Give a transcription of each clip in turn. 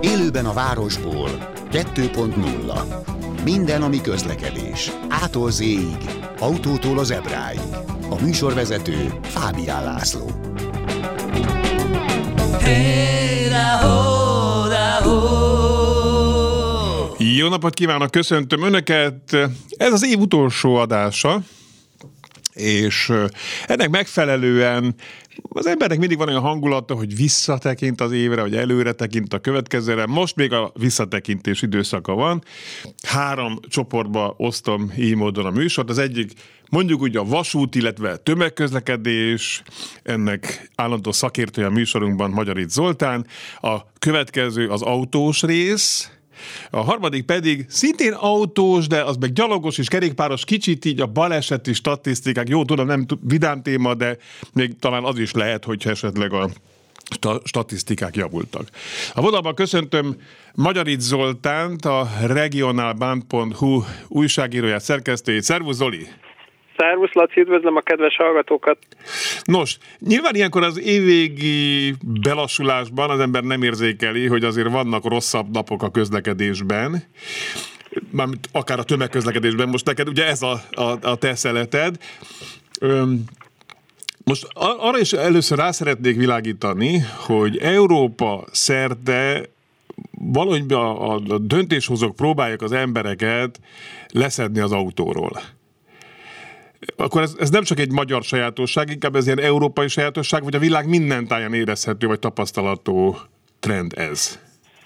Élőben a városból 2.0 Minden, ami közlekedés. Ától z autótól az ebráig. A műsorvezető Fábián László. Jó napot kívánok, köszöntöm Önöket! Ez az év utolsó adása, és ennek megfelelően az embernek mindig van olyan hangulata, hogy visszatekint az évre, vagy előre tekint a következőre. Most még a visszatekintés időszaka van. Három csoportba osztom így módon a műsort. Az egyik mondjuk úgy a vasút, illetve tömegközlekedés, ennek állandó szakértője a műsorunkban Magyarit Zoltán. A következő az autós rész, a harmadik pedig szintén autós, de az meg gyalogos és kerékpáros, kicsit így a baleseti statisztikák, jó tudom, nem vidám téma, de még talán az is lehet, hogyha esetleg a statisztikák javultak. A vonalban köszöntöm Magyarit Zoltánt, a regionalband.hu újságíróját, szerkesztőjét. Szervusz Zoli! Szervusz, Laci, üdvözlöm a kedves hallgatókat! Nos, nyilván ilyenkor az évvégi belassulásban az ember nem érzékeli, hogy azért vannak rosszabb napok a közlekedésben, mármint akár a tömegközlekedésben, most neked ugye ez a, a, a te szeleted. Öm, most arra is először rá szeretnék világítani, hogy Európa szerte valahogy a, a döntéshozók próbálják az embereket leszedni az autóról akkor ez, ez nem csak egy magyar sajátosság, inkább ez ilyen európai sajátosság, vagy a világ minden táján érezhető, vagy tapasztalató trend ez?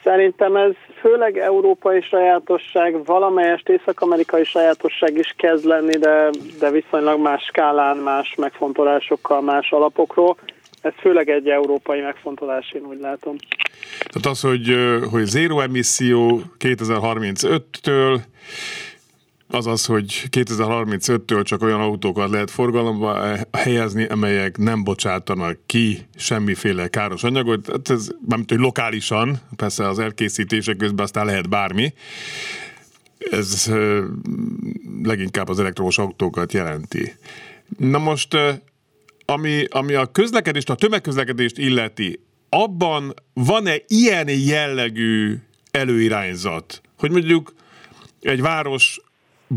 Szerintem ez főleg európai sajátosság, valamelyest észak-amerikai sajátosság is kezd lenni, de, de viszonylag más skálán, más megfontolásokkal, más alapokról. Ez főleg egy európai megfontolás, én úgy látom. Tehát az, hogy, hogy zéro emisszió 2035-től, az az, hogy 2035-től csak olyan autókat lehet forgalomba helyezni, amelyek nem bocsátanak ki semmiféle káros anyagot. Hát ez nem hogy lokálisan, persze az elkészítések közben aztán lehet bármi. Ez leginkább az elektromos autókat jelenti. Na most, ami, ami a közlekedést, a tömegközlekedést illeti, abban van-e ilyen jellegű előirányzat, hogy mondjuk egy város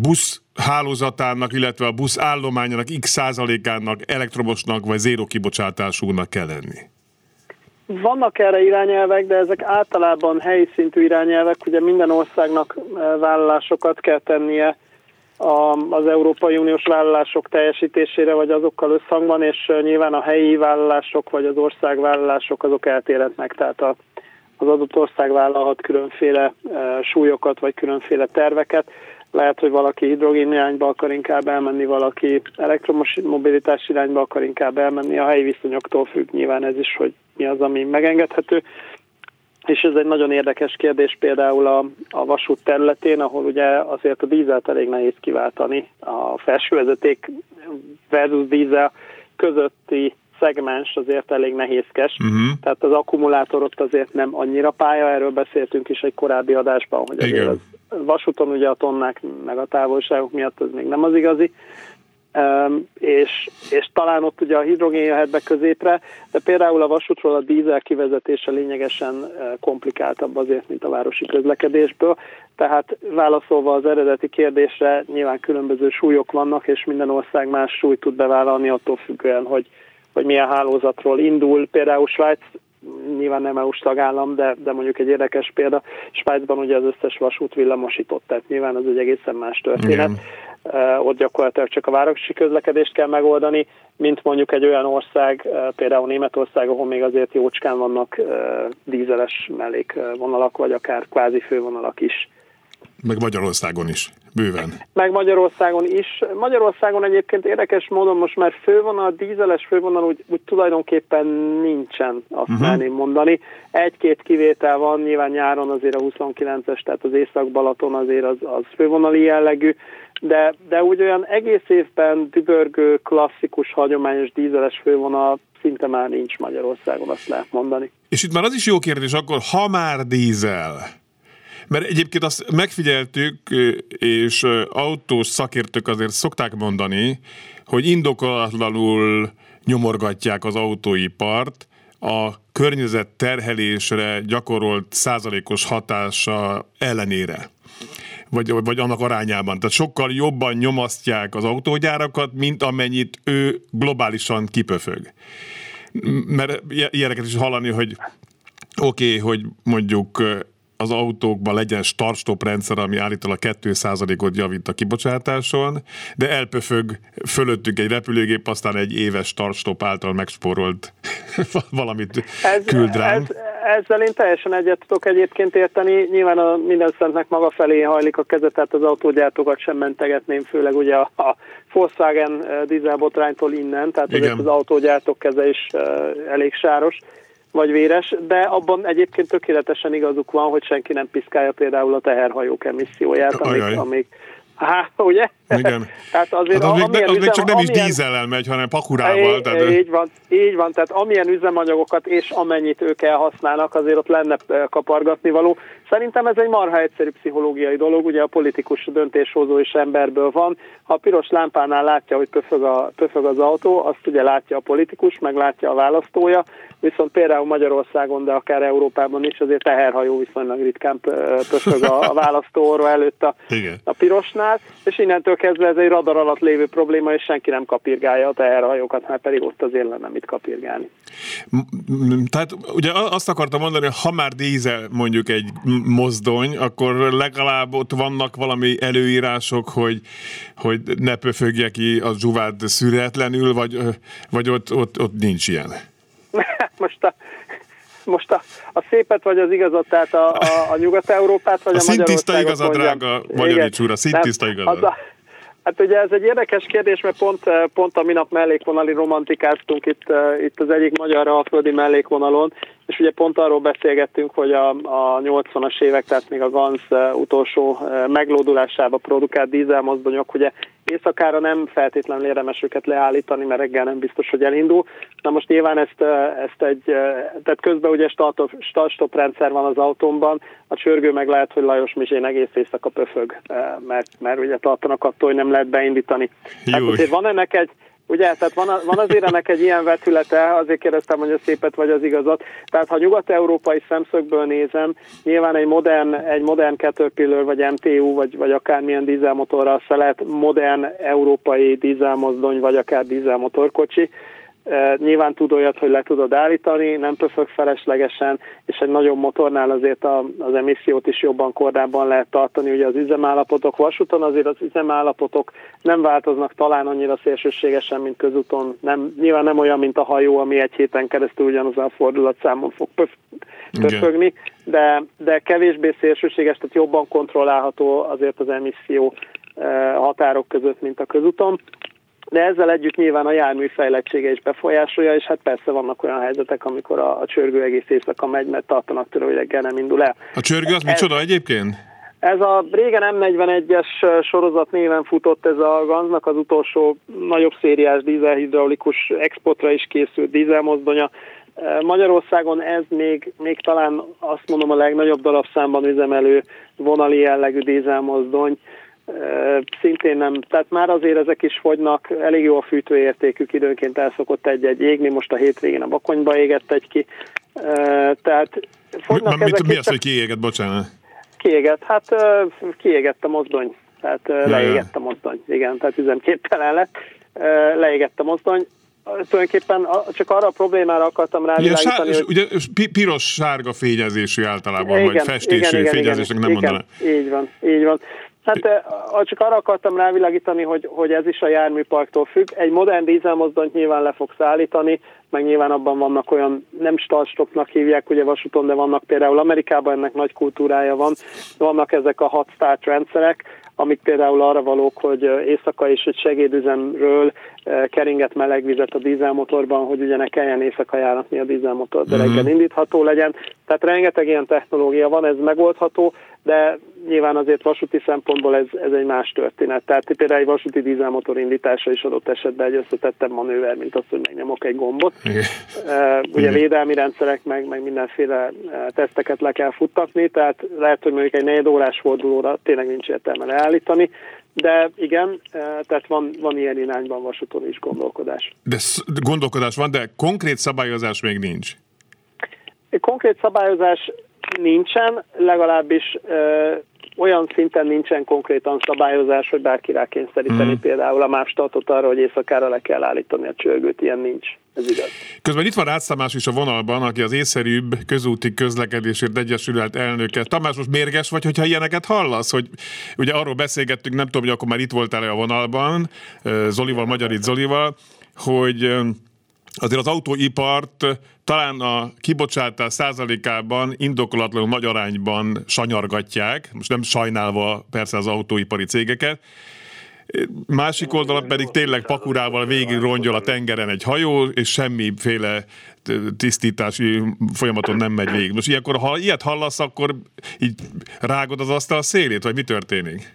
busz hálózatának, illetve a busz állományának x százalékának elektromosnak vagy zéro kibocsátásúnak kell lenni? Vannak erre irányelvek, de ezek általában helyi szintű irányelvek, ugye minden országnak eh, vállalásokat kell tennie az Európai Uniós vállalások teljesítésére, vagy azokkal összhangban, és eh, nyilván a helyi vállalások, vagy az ország vállalások azok eltérhetnek, tehát a, az adott ország vállalhat különféle eh, súlyokat, vagy különféle terveket. Lehet, hogy valaki hidrogén irányba akar inkább elmenni, valaki elektromos mobilitás irányba akar inkább elmenni. A helyi viszonyoktól függ nyilván ez is, hogy mi az, ami megengedhető. És ez egy nagyon érdekes kérdés például a, a vasút területén, ahol ugye azért a dízelt elég nehéz kiváltani. A felsővezeték versus dízel közötti szegmens azért elég nehézkes, uh-huh. tehát az akkumulátor ott azért nem annyira pálya, erről beszéltünk is egy korábbi adásban, hogy azért az vasúton ugye a tonnák meg a távolságok miatt az még nem az igazi, Um, és, és talán ott ugye a hidrogén jöhet be középre, de például a vasútról a dízel kivezetése lényegesen komplikáltabb azért, mint a városi közlekedésből. Tehát válaszolva az eredeti kérdésre, nyilván különböző súlyok vannak, és minden ország más súlyt tud bevállalni attól függően, hogy, hogy milyen hálózatról indul. Például Svájc nyilván nem EU-s tagállam, de, de mondjuk egy érdekes példa, Svájcban ugye az összes vasút villamosított, tehát nyilván az egy egészen más történet. Uh, ott gyakorlatilag csak a városi közlekedést kell megoldani, mint mondjuk egy olyan ország, uh, például Németország, ahol még azért jócskán vannak uh, dízeles mellékvonalak, vagy akár kvázi fővonalak is. Meg Magyarországon is, bőven. Meg Magyarországon is. Magyarországon egyébként érdekes módon most már fővonal, dízeles fővonal úgy, úgy tulajdonképpen nincsen, azt uh-huh. merném mondani. Egy-két kivétel van, nyilván nyáron azért a 29-es, tehát az Észak-Balaton azért az, az fővonali jellegű, de, de úgy olyan egész évben dübörgő, klasszikus, hagyományos dízeles fővonal szinte már nincs Magyarországon, azt lehet mondani. És itt már az is jó kérdés, akkor ha már dízel, Mert egyébként azt megfigyeltük, és autós szakértők azért szokták mondani, hogy indokolatlanul nyomorgatják az autóipart, a környezet terhelésre gyakorolt százalékos hatása ellenére vagy, vagy annak arányában. Tehát sokkal jobban nyomasztják az autógyárakat, mint amennyit ő globálisan kipöfög. Mert ilyeneket is hallani, hogy oké, okay, hogy mondjuk az autókban legyen start-stop rendszer, ami állítólag 2%-ot javít a kibocsátáson, de elpöfög fölöttük egy repülőgép, aztán egy éves start-stop által megspórolt valamit ez, küld rám. Ez, ezzel én teljesen egyet tudok egyébként érteni. Nyilván a minden szentnek maga felé hajlik a kezet, tehát az autógyártókat sem mentegetném, főleg ugye a, Volkswagen eh, dízelbotránytól innen, tehát az autógyártók keze is uh, elég sáros vagy véres, de abban egyébként tökéletesen igazuk van, hogy senki nem piszkálja például a teherhajók emisszióját, amik, amik Hát, ugye? Igen. tehát azért hát az, még, az üzem, még csak nem amilyen, is dízellel megy, hanem pakurával. Tehát... Így van, így van, tehát amilyen üzemanyagokat és amennyit ők elhasználnak, azért ott lenne kapargatni való. Szerintem ez egy marha egyszerű pszichológiai dolog, ugye a politikus döntéshozó is emberből van. Ha a piros lámpánál látja, hogy pöfög, a, pöfög az autó, azt ugye látja a politikus, meg látja a választója, viszont például Magyarországon, de akár Európában is azért teherhajó viszonylag ritkán pöfög a, a választóorva előtt a, a pirosnál, és innentől kezdve ez egy radar alatt lévő probléma, és senki nem kapirgálja a teherhajókat, hát pedig ott azért lenne mit kapirgálni. Tehát ugye azt akartam mondani, hogy ha már dízel mondjuk egy mozdony, akkor legalább ott vannak valami előírások, hogy, hogy ne pöfögje ki a zsuvát szüretlenül, vagy, vagy ott, ott, ott nincs ilyen. most a, most a, a szépet vagy az igazat, tehát a, a, a Nyugat-Európát vagy a, a Magyarországot drága, drága Magyarics úr, a szintiszta igazat. A, hát ugye ez egy érdekes kérdés, mert pont, pont a minap mellékvonali romantikáztunk itt, itt az egyik magyar alföldi mellékvonalon, és ugye pont arról beszélgettünk, hogy a, a 80-as évek, tehát még a GANZ utolsó meglódulásába produkált dízelmozdonyok, ugye éjszakára nem feltétlenül érdemes őket leállítani, mert reggel nem biztos, hogy elindul. Na most nyilván ezt, ezt egy, tehát közben ugye start-stop rendszer van az autómban, a csörgő meg lehet, hogy Lajos Mizsén egész éjszaka pöfög, mert, mert ugye tartanak attól, hogy nem lehet beindítani. Tehát azért van ennek egy, Ugye, tehát van, van azért ennek egy ilyen vetülete, azért kérdeztem, hogy a szépet vagy az igazat. Tehát ha nyugat-európai szemszögből nézem, nyilván egy modern, egy modern Caterpillar, vagy MTU, vagy, vagy akármilyen dízelmotorral szelet, modern európai dízelmozdony, vagy akár dízelmotorkocsi, Nyilván tud olyat, hogy le tudod állítani, nem pöfög feleslegesen, és egy nagyobb motornál azért a, az emissziót is jobban kordában lehet tartani. Ugye az üzemállapotok vasúton azért az üzemállapotok nem változnak talán annyira szélsőségesen, mint közúton. Nem, nyilván nem olyan, mint a hajó, ami egy héten keresztül ugyanaz a fordulatszámon fog pöf, pöfögni, de, de kevésbé szélsőséges, tehát jobban kontrollálható azért az emisszió határok között, mint a közúton de ezzel együtt nyilván a jármű fejlettsége is befolyásolja, és hát persze vannak olyan helyzetek, amikor a, a csörgő egész éjszaka megy, mert tartanak tőle, hogy reggel nem indul el. A csörgő az micsoda egyébként? Ez a régen M41-es sorozat néven futott ez a Ganznak az utolsó nagyobb szériás dízelhidraulikus exportra is készült dízelmozdonya. Magyarországon ez még, még talán azt mondom a legnagyobb darabszámban üzemelő vonali jellegű dízelmozdony szintén nem, tehát már azért ezek is fogynak, elég jó a fűtőértékük, időnként el szokott egy-egy égni, most a hétvégén a bakonyba égett egy ki, tehát fogynak mi, ezek mi az, hogy kiégett, bocsánat? Kiégett, hát kiégett a mozdony, tehát ja, leégett a mozdony, igen, tehát üzemképtelen lett, leégett a mozdony, tulajdonképpen csak arra a problémára akartam rávilágítani, hogy... Ugye piros-sárga fényezésű általában, igen, vagy festésű igen, fényezésnek nem mondanám. Így van, így van. Hát csak arra akartam rávilágítani, hogy, hogy ez is a járműparktól függ. Egy modern dízelmozdonyt nyilván le fogsz állítani, meg nyilván abban vannak olyan, nem startstopnak hívják ugye vasúton, de vannak például Amerikában ennek nagy kultúrája van, vannak ezek a hot start rendszerek, amik például arra valók, hogy éjszaka is egy segédüzemről keringet meleg vizet a dízelmotorban, hogy ugye ne kelljen éjszaka járatni a dízelmotor, de reggel indítható legyen. Tehát rengeteg ilyen technológia van, ez megoldható, de nyilván azért vasúti szempontból ez, ez egy más történet. Tehát például egy vasúti dízelmotor indítása is adott esetben egy összetettebb manőver, mint az, hogy megnyomok egy gombot. Igen. Ugye védelmi rendszerek, meg, meg mindenféle teszteket le kell futtatni, tehát lehet, hogy mondjuk egy negyed órás fordulóra tényleg nincs értelme leállítani, de igen, tehát van, van ilyen irányban vasúton is gondolkodás. De gondolkodás van, de konkrét szabályozás még nincs. Konkrét szabályozás nincsen, legalábbis ö, olyan szinten nincsen konkrétan szabályozás, hogy bárki rá kényszeríteni hmm. például a más tartott arra, hogy éjszakára le kell állítani a csörgőt, ilyen nincs. Ez igaz. Közben itt van Rácz Tamás is a vonalban, aki az észszerűbb közúti közlekedésért egyesület elnöke. Tamás, most mérges vagy, hogyha ilyeneket hallasz? Hogy ugye arról beszélgettünk, nem tudom, hogy akkor már itt voltál-e a vonalban, Zolival, Magyarit Zolival, hogy azért az autóipart talán a kibocsátás százalékában indokolatlanul nagy arányban sanyargatják, most nem sajnálva persze az autóipari cégeket, Másik oldalon pedig tényleg pakurával végig rongyol a tengeren egy hajó, és semmiféle tisztítási folyamaton nem megy végig. Most ilyenkor, ha ilyet hallasz, akkor így rágod az asztal szélét, vagy mi történik?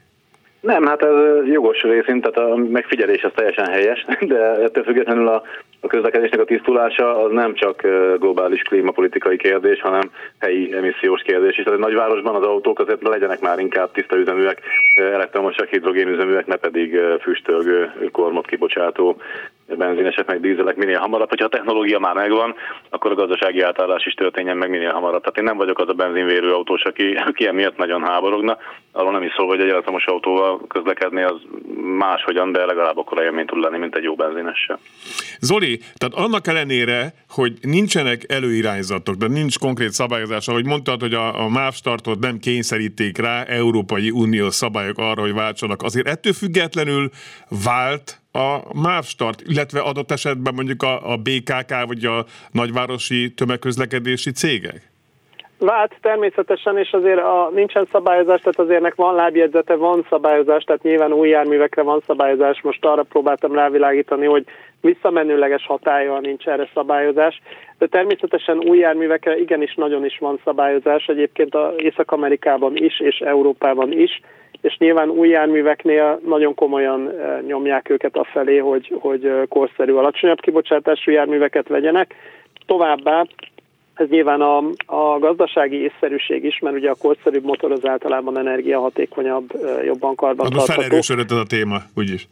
Nem, hát ez jogos részint, tehát a megfigyelés az teljesen helyes, de ettől függetlenül a, a közlekedésnek a tisztulása az nem csak globális klímapolitikai kérdés, hanem helyi emissziós kérdés is. Tehát egy nagyvárosban az autók azért legyenek már inkább tiszta üzeműek, elektromosak, hidrogénüzeműek, ne pedig füstölgő, kormot kibocsátó benzinesek, meg dízelek minél hamarabb. Hogyha a technológia már megvan, akkor a gazdasági átállás is történjen meg minél hamarabb. Tehát én nem vagyok az a benzinvérő autós, aki, aki emiatt nagyon háborogna. Arról nem is szól, hogy egy elektromos autóval közlekedni az máshogyan, de legalább akkor élmény tud lenni, mint egy jó benzinessel. Zoli, tehát annak ellenére, hogy nincsenek előirányzatok, de nincs konkrét szabályozás, ahogy mondtad, hogy a, a MÁV startot nem kényszeríték rá Európai Unió szabályok arra, hogy váltsanak, azért ettől függetlenül vált a MÁV start, illetve adott esetben mondjuk a, a BKK vagy a nagyvárosi tömegközlekedési cégek? Vált természetesen, és azért a, nincsen szabályozás, tehát azért nek van lábjegyzete, van szabályozás, tehát nyilván új járművekre van szabályozás. Most arra próbáltam rávilágítani, hogy visszamenőleges hatája nincs erre szabályozás, de természetesen új járművekre igenis nagyon is van szabályozás, egyébként a Észak-Amerikában is, és Európában is, és nyilván új járműveknél nagyon komolyan eh, nyomják őket afelé, hogy, hogy eh, korszerű, alacsonyabb kibocsátású járműveket vegyenek. Továbbá ez nyilván a, a gazdasági észszerűség is, mert ugye a korszerűbb motor az általában energiahatékonyabb, jobban karbantartható. Felerősödött ez a téma, úgyis.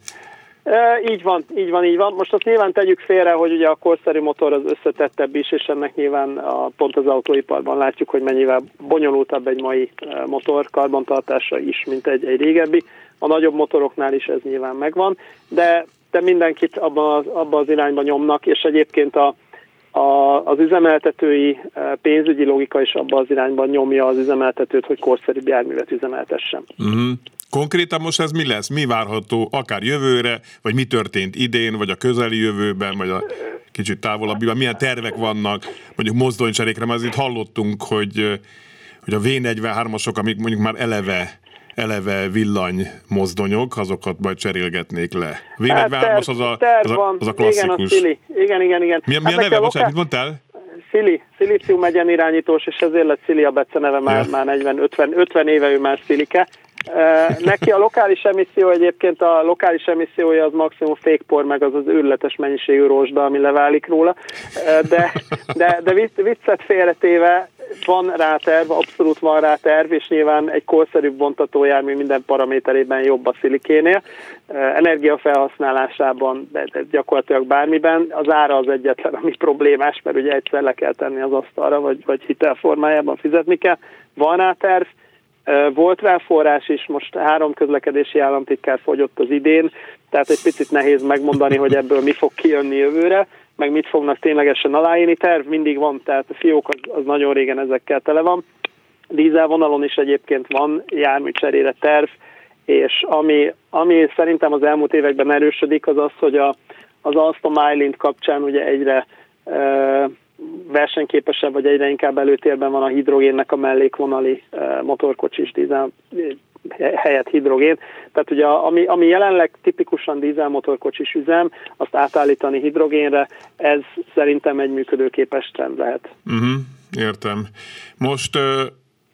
Így van, így van, így van. Most azt nyilván tegyük félre, hogy ugye a korszerű motor az összetettebb is, és ennek nyilván a, pont az autóiparban látjuk, hogy mennyivel bonyolultabb egy mai motor karbantartása is, mint egy, egy régebbi. A nagyobb motoroknál is ez nyilván megvan, de, de mindenkit abban az, abba az irányba nyomnak, és egyébként a, a, az üzemeltetői pénzügyi logika is abban az irányban nyomja az üzemeltetőt, hogy korszerűbb járművet üzemeltessen. Uh-huh. Konkrétan most ez mi lesz? Mi várható akár jövőre, vagy mi történt idén, vagy a közeli jövőben, vagy a kicsit távolabbiban? Milyen tervek vannak mondjuk mozdonycserékre? Mert itt hallottunk, hogy, hogy a V43-asok, amik mondjuk már eleve eleve villany mozdonyok, azokat majd cserélgetnék le. V43-as hát az, a, az, a, az a klasszikus. Igen, a Igen, igen, igen. Milyen, milyen hát neve? Bocsánat, mit mondtál? Szili, Szilícium megyen irányítós, és ezért lett Szili a neve már, ja. már 40, 50, 50 éve ő már Szilike. Neki a lokális emisszió egyébként a lokális emissziója az maximum fékpor, meg az az őrületes mennyiségű rózsda, ami leválik róla. De, de, de viccet félretéve van rá terv, abszolút van rá terv, és nyilván egy korszerűbb vontatójármű minden paraméterében jobb a szilikénél. Energiafelhasználásában, de gyakorlatilag bármiben. Az ára az egyetlen, ami problémás, mert ugye egyszer le kell tenni az asztalra, vagy, vagy hitelformájában fizetni kell. Van rá terv, volt rá forrás is, most három közlekedési államtitkár fogyott az idén, tehát egy picit nehéz megmondani, hogy ebből mi fog kijönni jövőre, meg mit fognak ténylegesen aláírni. Terv mindig van, tehát a fiók az, az nagyon régen ezekkel tele van. Dízelvonalon is egyébként van jármű cserére terv, és ami, ami szerintem az elmúlt években erősödik, az az, hogy a, az Alstom Island kapcsán ugye egyre versenyképesebb, vagy egyre inkább előtérben van a hidrogénnek a mellékvonali e, motorkocsis dízel helyett hidrogén. Tehát ugye ami, ami jelenleg tipikusan dízelmotorkocsis üzem, azt átállítani hidrogénre, ez szerintem egy működőképes trend lehet. Uh-huh, értem. Most uh,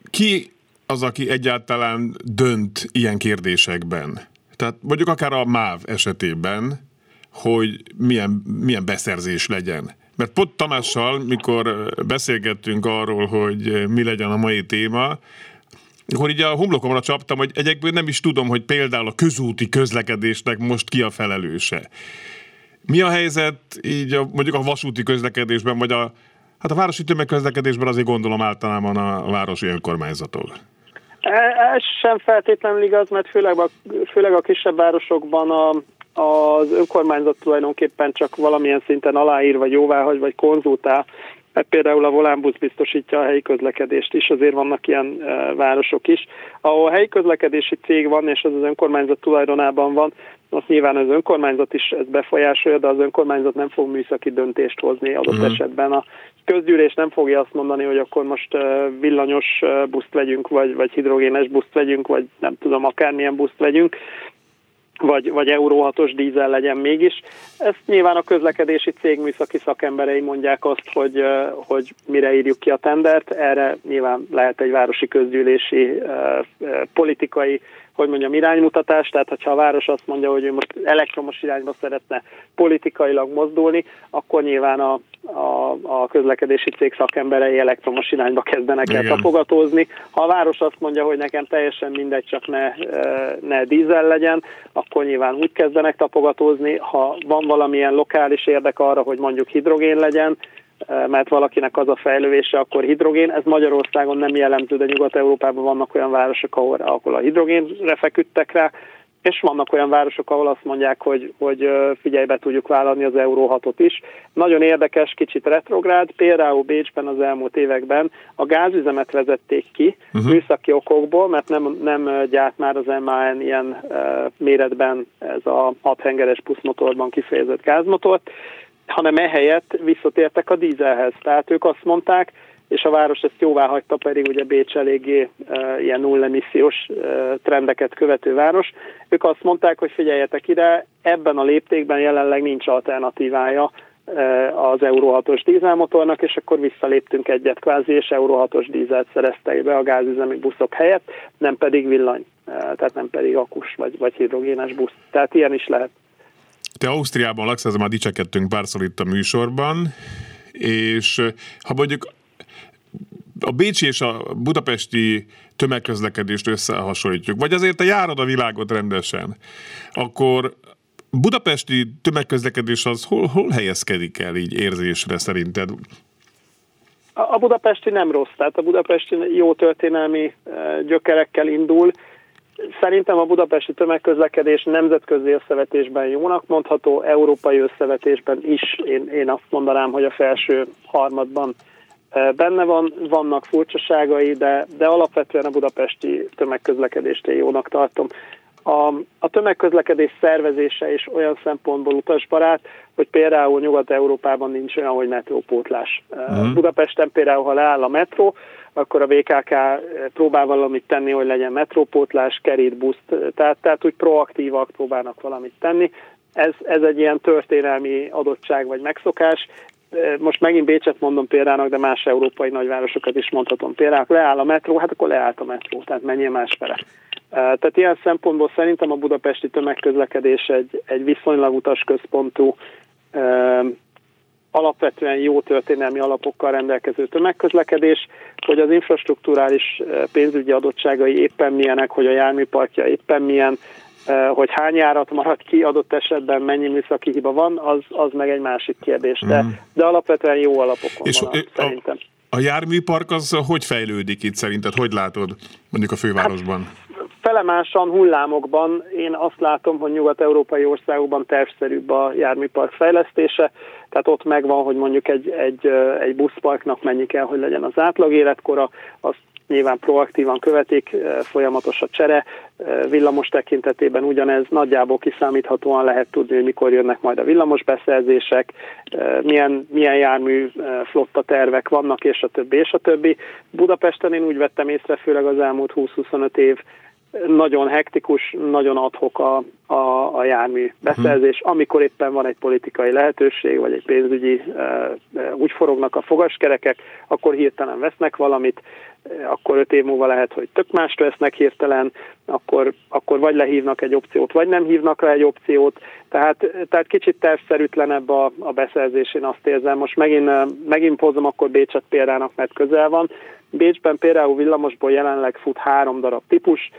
ki az, aki egyáltalán dönt ilyen kérdésekben? Tehát mondjuk akár a MÁV esetében, hogy milyen, milyen beszerzés legyen. Mert pont Tamással, mikor beszélgettünk arról, hogy mi legyen a mai téma, akkor így a homlokomra csaptam, hogy egyébként nem is tudom, hogy például a közúti közlekedésnek most ki a felelőse. Mi a helyzet így a, mondjuk a vasúti közlekedésben, vagy a, hát a városi tömegközlekedésben azért gondolom általában a városi önkormányzatok? E, ez sem feltétlenül igaz, mert főleg a, főleg a kisebb városokban a, az önkormányzat tulajdonképpen csak valamilyen szinten aláír, vagy jóváhagy, vagy konzultál mert például a volánbusz biztosítja a helyi közlekedést is, azért vannak ilyen e, városok is. Ahol helyi közlekedési cég van, és az az önkormányzat tulajdonában van, azt nyilván az önkormányzat is ezt befolyásolja, de az önkormányzat nem fog műszaki döntést hozni adott uh-huh. esetben. A közgyűlés nem fogja azt mondani, hogy akkor most e, villanyos e, buszt vegyünk, vagy, vagy hidrogénes buszt vegyünk, vagy nem tudom, akármilyen buszt vegyünk, vagy, vagy Euró 6-os dízel legyen mégis. Ezt nyilván a közlekedési cég műszaki szakemberei mondják azt, hogy, hogy mire írjuk ki a tendert. Erre nyilván lehet egy városi közgyűlési politikai hogy mondjam, iránymutatás, tehát hogyha a város azt mondja, hogy ő most elektromos irányba szeretne politikailag mozdulni, akkor nyilván a, a, a közlekedési cég szakemberei elektromos irányba kezdenek el tapogatózni. Ha a város azt mondja, hogy nekem teljesen mindegy, csak ne, ne dízel legyen, akkor nyilván úgy kezdenek tapogatózni. Ha van valamilyen lokális érdek arra, hogy mondjuk hidrogén legyen, mert valakinek az a fejlővése, akkor hidrogén. Ez Magyarországon nem jellemző, de Nyugat-Európában vannak olyan városok, ahol, ahol a hidrogénre feküdtek rá, és vannak olyan városok, ahol azt mondják, hogy, hogy figyelj, tudjuk vállalni az Euró 6-ot is. Nagyon érdekes, kicsit retrográd, például Bécsben az elmúlt években a gázüzemet vezették ki uh-huh. műszaki okokból, mert nem, nem gyárt már az MAN ilyen uh, méretben ez a hathengeres puszmotorban kifejezett gázmotort, hanem ehelyett visszatértek a dízelhez. Tehát ők azt mondták, és a város ezt jóvá hagyta, pedig ugye Bécs eléggé e, ilyen nullemissziós e, trendeket követő város. Ők azt mondták, hogy figyeljetek ide, ebben a léptékben jelenleg nincs alternatívája e, az Euro 6-os dízelmotornak, és akkor visszaléptünk egyet kvázi, és Euro 6-os dízelt szereztek be a gázüzemi buszok helyett, nem pedig villany, e, tehát nem pedig akus vagy, vagy hidrogénes busz. Tehát ilyen is lehet. Te Ausztriában laksz, ez már dicsekedtünk párszor itt a műsorban, és ha mondjuk a Bécsi és a budapesti tömegközlekedést összehasonlítjuk, vagy azért te járod a világot rendesen, akkor budapesti tömegközlekedés az hol, hol helyezkedik el így érzésre szerinted? A budapesti nem rossz, tehát a budapesti jó történelmi gyökerekkel indul, Szerintem a budapesti tömegközlekedés nemzetközi összevetésben jónak mondható, európai összevetésben is én, én azt mondanám, hogy a felső harmadban e, benne van, vannak furcsaságai, de, de alapvetően a budapesti tömegközlekedést én jónak tartom. A, a tömegközlekedés szervezése is olyan szempontból utasbarát, hogy például Nyugat-Európában nincs olyan, hogy metrópótlás. Mm. Budapesten például, ha leáll a metró, akkor a VKK próbál valamit tenni, hogy legyen metrópótlás, kerít, buszt, tehát, tehát úgy proaktívak próbálnak valamit tenni. Ez, ez egy ilyen történelmi adottság vagy megszokás. Most megint Bécset mondom példának, de más európai nagyvárosokat is mondhatom például. Leáll a metró, hát akkor leállt a metró, tehát menjél másfele. Tehát ilyen szempontból szerintem a budapesti tömegközlekedés egy, egy viszonylag utasközpontú alapvetően jó történelmi alapokkal rendelkező tömegközlekedés, hogy az infrastruktúrális pénzügyi adottságai éppen milyenek, hogy a járműparkja éppen milyen, hogy hány járat marad ki adott esetben, mennyi műszaki hiba van, az, az meg egy másik kérdés. De, mm. de alapvetően jó alapokon És van, a, szerintem. A járműpark az hogy fejlődik itt szerinted? Hogy látod mondjuk a fővárosban? Hát, felemásan hullámokban én azt látom, hogy nyugat-európai országokban tervszerűbb a járműpark fejlesztése, tehát ott megvan, hogy mondjuk egy, egy, egy buszparknak mennyi kell, hogy legyen az átlag életkora, azt nyilván proaktívan követik, folyamatos a csere, villamos tekintetében ugyanez nagyjából kiszámíthatóan lehet tudni, hogy mikor jönnek majd a villamos beszerzések, milyen, milyen jármű flotta tervek vannak, és a többi, és a többi. Budapesten én úgy vettem észre, főleg az elmúlt 20-25 év nagyon hektikus, nagyon adhok a, a, a jármű beszerzés, hmm. amikor éppen van egy politikai lehetőség, vagy egy pénzügyi, úgy forognak a fogaskerekek, akkor hirtelen vesznek valamit, akkor öt év múlva lehet, hogy tök mást vesznek hirtelen, akkor, akkor vagy lehívnak egy opciót, vagy nem hívnak le egy opciót, tehát, tehát kicsit tervszerűtlenebb a, a beszerzés, én azt érzem. Most megint, megint hozom akkor Bécset példának, mert közel van. Bécsben például villamosból jelenleg fut három darab típus,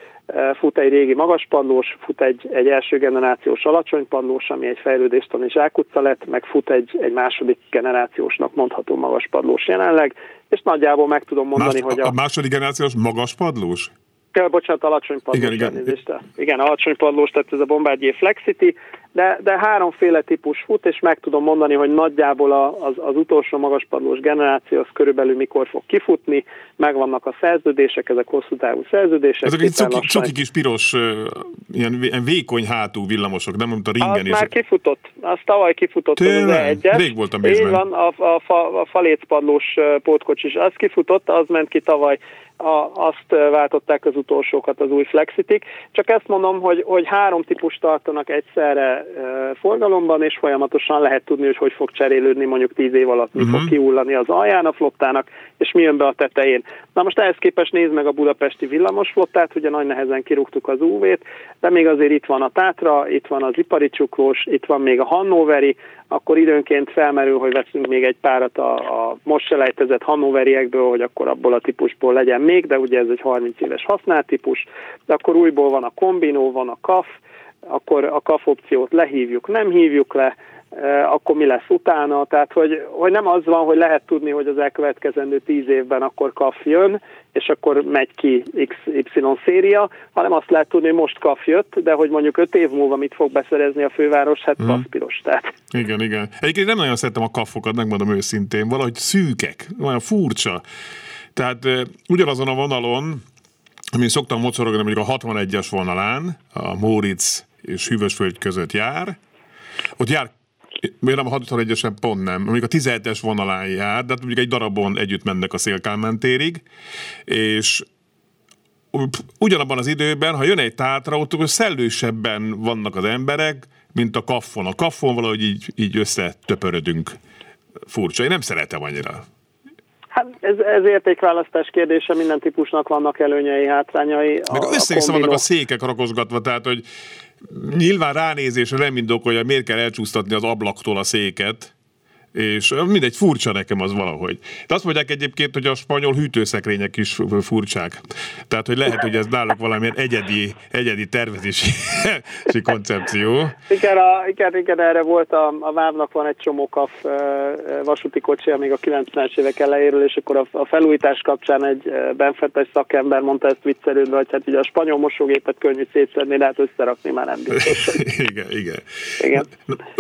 fut egy régi magaspadlós, fut egy, egy első generációs alacsonypadlós, ami egy fejlődéstani zsákutca lett, meg fut egy, egy második generációsnak mondható magaspadlós jelenleg, és nagyjából meg tudom mondani, Más, hogy a... A második generációs magaspadlós? Ja, bocsánat, alacsony padlós. Igen, igen. igen, alacsony padlós, tehát ez a Bombardier Flexity, de, de háromféle típus fut, és meg tudom mondani, hogy nagyjából az, az utolsó magaspadlós generáció az körülbelül mikor fog kifutni, megvannak a szerződések, ezek hosszú távú szerződések. Ezek egy cuki, cuki kis piros, ilyen, vékony hátú villamosok, nem mint a ringen. Az is. már kifutott, az tavaly kifutott Tényleg? az egyet. Rég voltam. Így van, a, a, a, a falécpadlós pótkocsis, az kifutott, az ment ki tavaly a, azt váltották az utolsókat az új Flexitik. Csak ezt mondom, hogy, hogy három típus tartanak egyszerre e, forgalomban, és folyamatosan lehet tudni, hogy hogy fog cserélődni mondjuk tíz év alatt, mi uh-huh. fog mhm. kiullani az alján a flottának, és mi jön be a tetején. Na most ehhez képest nézd meg a budapesti villamosflottát, ugye nagy nehezen kirúgtuk az UV-t, de még azért itt van a Tátra, itt van az ipari csuklós, itt van még a Hannoveri, akkor időnként felmerül, hogy veszünk még egy párat a, a most selejtezett Hannoveriekből, hogy akkor abból a típusból legyen még, de ugye ez egy 30 éves használt típus, de akkor újból van a kombinó, van a kaf, akkor a kaf opciót lehívjuk, nem hívjuk le, e, akkor mi lesz utána, tehát hogy, hogy nem az van, hogy lehet tudni, hogy az elkövetkezendő tíz évben akkor kaf jön, és akkor megy ki XY széria, hanem azt lehet tudni, hogy most kaf jött, de hogy mondjuk öt év múlva mit fog beszerezni a főváros, hát hmm. kaszpiros. Tehát. Igen, igen. Egyébként nem nagyon szeretem a kafokat, megmondom őszintén, valahogy szűkek, olyan furcsa. Tehát ugyanazon a vonalon, amin szoktam mocorogni, mondjuk a 61-es vonalán, a Móricz és Hűvösföld között jár, ott jár Miért nem a 61-esen pont nem, mondjuk a 17-es vonalán jár, de hát mondjuk egy darabon együtt mennek a Szélkálmán térig, és ugyanabban az időben, ha jön egy tátra, ott szellősebben vannak az emberek, mint a kaffon. A kaffon valahogy így, így összetöpörödünk. Furcsa. Én nem szeretem annyira. Hát ez, ez értékválasztás kérdése, minden típusnak vannak előnyei, hátrányai. Meg össze vannak a székek rakosgatva, tehát hogy nyilván ránézésre nem indokolja, miért kell elcsúsztatni az ablaktól a széket, és mindegy, furcsa nekem az valahogy. De azt mondják egyébként, hogy a spanyol hűtőszekrények is furcsák. Tehát, hogy lehet, hogy ez náluk valamilyen egyedi, egyedi tervezési koncepció. Igen, a, igen, igen, erre volt a, a vámnak van egy csomó kaf vasúti kocsi, még a 90-es évek elejéről, és akkor a, a felújítás kapcsán egy benfetes szakember mondta ezt viccelődve, hogy hát ugye a spanyol mosógépet könnyű szétszedni, de hát összerakni már nem biztos. igen, igen. igen.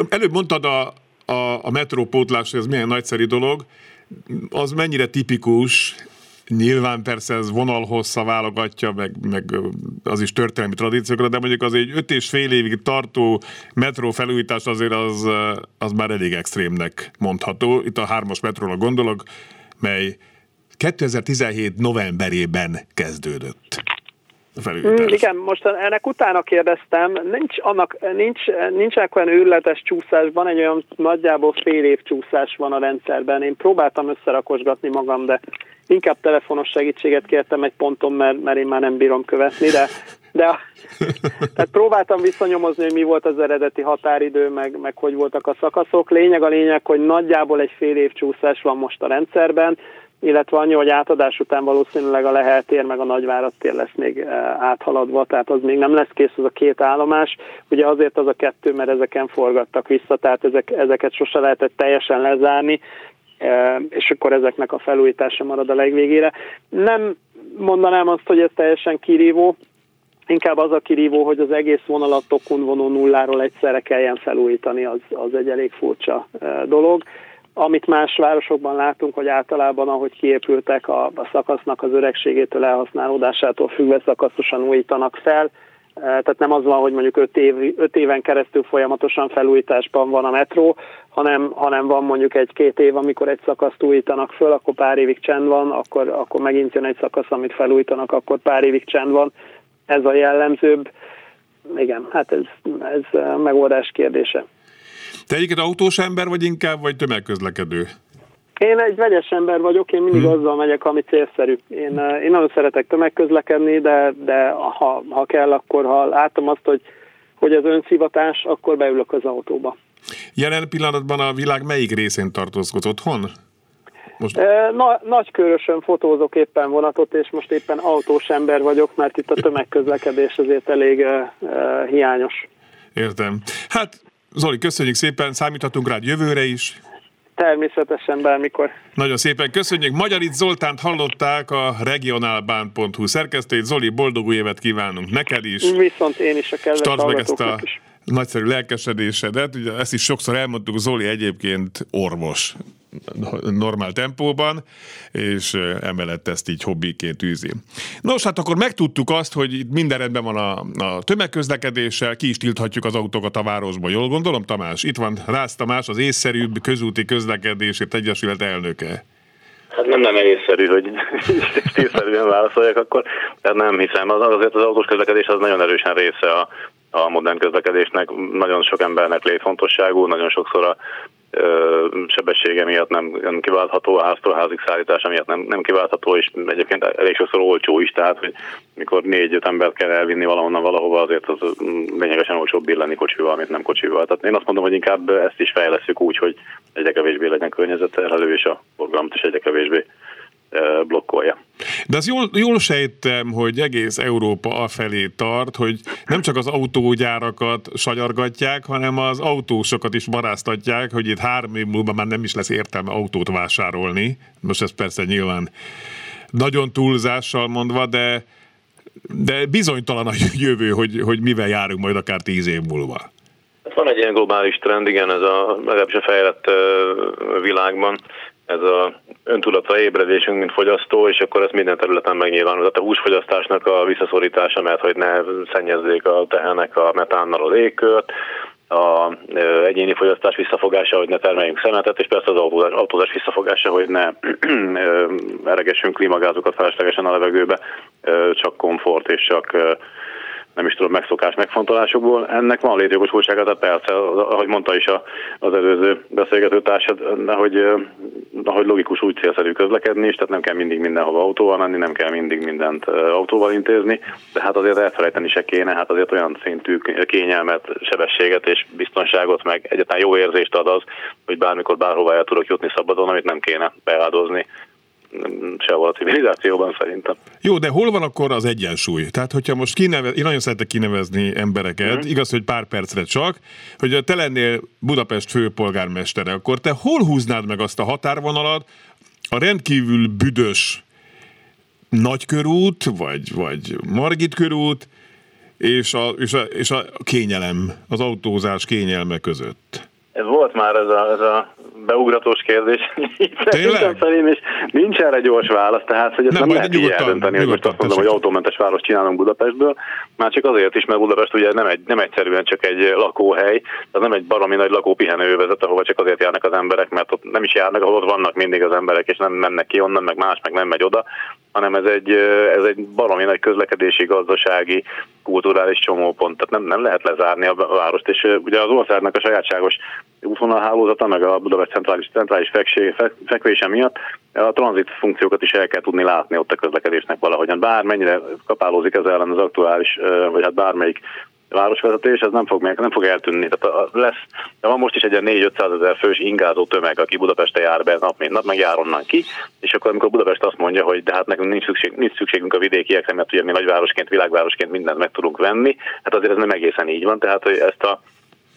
Előbb mondtad a, a, a metrópótlás, ez milyen nagyszerű dolog, az mennyire tipikus, Nyilván persze ez vonalhossza válogatja, meg, meg az is történelmi tradíciókra, de mondjuk az egy öt és fél évig tartó metró felújítás azért az, az már elég extrémnek mondható. Itt a hármas metróra gondolok, mely 2017 novemberében kezdődött felújítás. Mm, igen, most ennek utána kérdeztem, nincs, annak, nincs, nincs olyan őrletes csúszásban, egy olyan nagyjából fél év csúszás van a rendszerben. Én próbáltam összerakosgatni magam, de inkább telefonos segítséget kértem egy ponton, mert, mert én már nem bírom követni, de, de tehát próbáltam visszanyomozni, hogy mi volt az eredeti határidő, meg, meg hogy voltak a szakaszok. Lényeg a lényeg, hogy nagyjából egy fél év csúszás van most a rendszerben, illetve annyi, hogy átadás után valószínűleg a Lehel tér meg a Nagyvárad tér lesz még eh, áthaladva, tehát az még nem lesz kész az a két állomás. Ugye azért az a kettő, mert ezeken forgattak vissza, tehát ezek, ezeket sose lehetett teljesen lezárni, eh, és akkor ezeknek a felújítása marad a legvégére. Nem mondanám azt, hogy ez teljesen kirívó, inkább az a kirívó, hogy az egész vonalat tokun vonó nulláról egyszerre kelljen felújítani, az, az egy elég furcsa eh, dolog. Amit más városokban látunk, hogy általában ahogy kiépültek a, a szakasznak az öregségétől, elhasználódásától függve szakaszosan újítanak fel, e, tehát nem az van, hogy mondjuk öt, év, öt éven keresztül folyamatosan felújításban van a metró, hanem, hanem van mondjuk egy-két év, amikor egy szakaszt újítanak föl, akkor pár évig csend van, akkor, akkor megint jön egy szakasz, amit felújítanak, akkor pár évig csend van. Ez a jellemzőbb. Igen, hát ez, ez megoldás kérdése. Te egyébként autós ember vagy inkább, vagy tömegközlekedő? Én egy vegyes ember vagyok, én mindig hmm. azzal megyek, ami célszerű. Én, én nagyon szeretek tömegközlekedni, de, de ha, ha kell, akkor ha látom azt, hogy, hogy ez önszivatás, akkor beülök az autóba. Jelen pillanatban a világ melyik részén tartózkod otthon? Most... Na, nagykörösen fotózok éppen vonatot, és most éppen autós ember vagyok, mert itt a tömegközlekedés azért elég uh, uh, hiányos. Értem. Hát Zoli, köszönjük szépen, számíthatunk rád jövőre is. Természetesen bármikor. Nagyon szépen köszönjük. Magyarit Zoltánt hallották a regionálbán.hu szerkesztőjét. Zoli, boldog új évet kívánunk neked is. Viszont én is a kedves meg ezt a is. nagyszerű lelkesedésedet. Ugye ezt is sokszor elmondtuk, Zoli egyébként orvos normál tempóban, és emellett ezt így hobbiként űzi. Nos, hát akkor megtudtuk azt, hogy itt minden rendben van a, a tömegközlekedéssel, ki is tilthatjuk az autókat a városba. Jól gondolom, Tamás? Itt van Rász Tamás, az észszerűbb közúti közlekedésért egyesület elnöke. Hát nem, nem észszerű, hogy észszerűen válaszoljak akkor, tehát nem hiszem. Az, azért az autós közlekedés az nagyon erősen része a, a modern közlekedésnek. Nagyon sok embernek létfontosságú, nagyon sokszor a sebessége miatt nem, nem kiváltható, a háztól házig szállítása miatt nem, nem kiváltható, és egyébként elég sokszor olcsó is, tehát hogy mikor négy-öt embert kell elvinni valahonnan valahova, azért az lényegesen olcsóbb lenni kocsival, mint nem kocsival. Tehát én azt mondom, hogy inkább ezt is fejleszünk úgy, hogy egyre kevésbé legyen környezetterhelő, és a forgalmat is egyre kevésbé blokkolja. De az jól, jól sejtem, hogy egész Európa afelé tart, hogy nem csak az autógyárakat sagyargatják, hanem az autósokat is baráztatják, hogy itt három év múlva már nem is lesz értelme autót vásárolni. Most ez persze nyilván nagyon túlzással mondva, de, de bizonytalan a jövő, hogy, hogy mivel járunk majd akár tíz év múlva. Hát van egy ilyen globális trend, igen, ez a legalábbis a fejlett világban ez a öntudatra ébredésünk, mint fogyasztó, és akkor ez minden területen megnyilvánul. Tehát a húsfogyasztásnak a visszaszorítása, mert hogy ne szennyezzék a tehenek a metánnal a légkört, a egyéni fogyasztás visszafogása, hogy ne termeljünk szemetet, és persze az autózás, autózás visszafogása, hogy ne eregessünk klímagázokat feleslegesen a levegőbe, csak komfort és csak nem is tudom, megszokás megfontolásokból. Ennek van létjogosultsága, tehát persze, ahogy mondta is az előző beszélgető társad, hogy, ahogy logikus úgy célszerű közlekedni is, tehát nem kell mindig mindenhova autóval menni, nem kell mindig mindent autóval intézni, de hát azért elfelejteni se kéne, hát azért olyan szintű kényelmet, sebességet és biztonságot, meg egyáltalán jó érzést ad az, hogy bármikor bárhova el tudok jutni szabadon, amit nem kéne beáldozni sehol a civilizációban szerintem. Jó, de hol van akkor az egyensúly? Tehát, hogyha most kinevez, én nagyon szeretek kinevezni embereket, mm. igaz, hogy pár percre csak, hogy te lennél Budapest főpolgármestere, akkor te hol húznád meg azt a határvonalat a rendkívül büdös nagykörút, vagy, vagy Margit körút, és a, és, a, és a kényelem, az autózás kényelme között? Ez volt már ez a, ez a beugratós kérdés. Tényleg? Felém, és nincs erre gyors válasz, tehát hogy ezt nem, nem lehet így eldönteni, hogy most azt mondom, hogy autómentes város csinálunk Budapestből, már csak azért is, mert Budapest ugye nem, egy, nem egyszerűen csak egy lakóhely, az nem egy baromi nagy lakópihenővezet, ahova csak azért járnak az emberek, mert ott nem is járnak, ahol ott vannak mindig az emberek, és nem mennek ki onnan, meg más, meg nem megy oda, hanem ez egy, ez egy baromi nagy közlekedési, gazdasági, kulturális csomópont, tehát nem, nem lehet lezárni a várost, és ugye az országnak a sajátságos útvonalhálózata, meg a Budapest centrális, centrális feksé, fekvése miatt a tranzit funkciókat is el kell tudni látni ott a közlekedésnek valahogyan. Bármennyire kapálózik ez ellen az aktuális, vagy hát bármelyik városvezetés, ez nem fog, nem fog eltűnni. Tehát lesz, de van most is egy 4-500 ezer fős ingázó tömeg, aki Budapeste jár be nap mint nap, meg jár onnan ki, és akkor amikor Budapest azt mondja, hogy de hát nekünk nincs, szükség, nincs szükségünk a vidékiekre, mert ugye mi nagyvárosként, világvárosként mindent meg tudunk venni, hát azért ez nem egészen így van, tehát hogy ezt a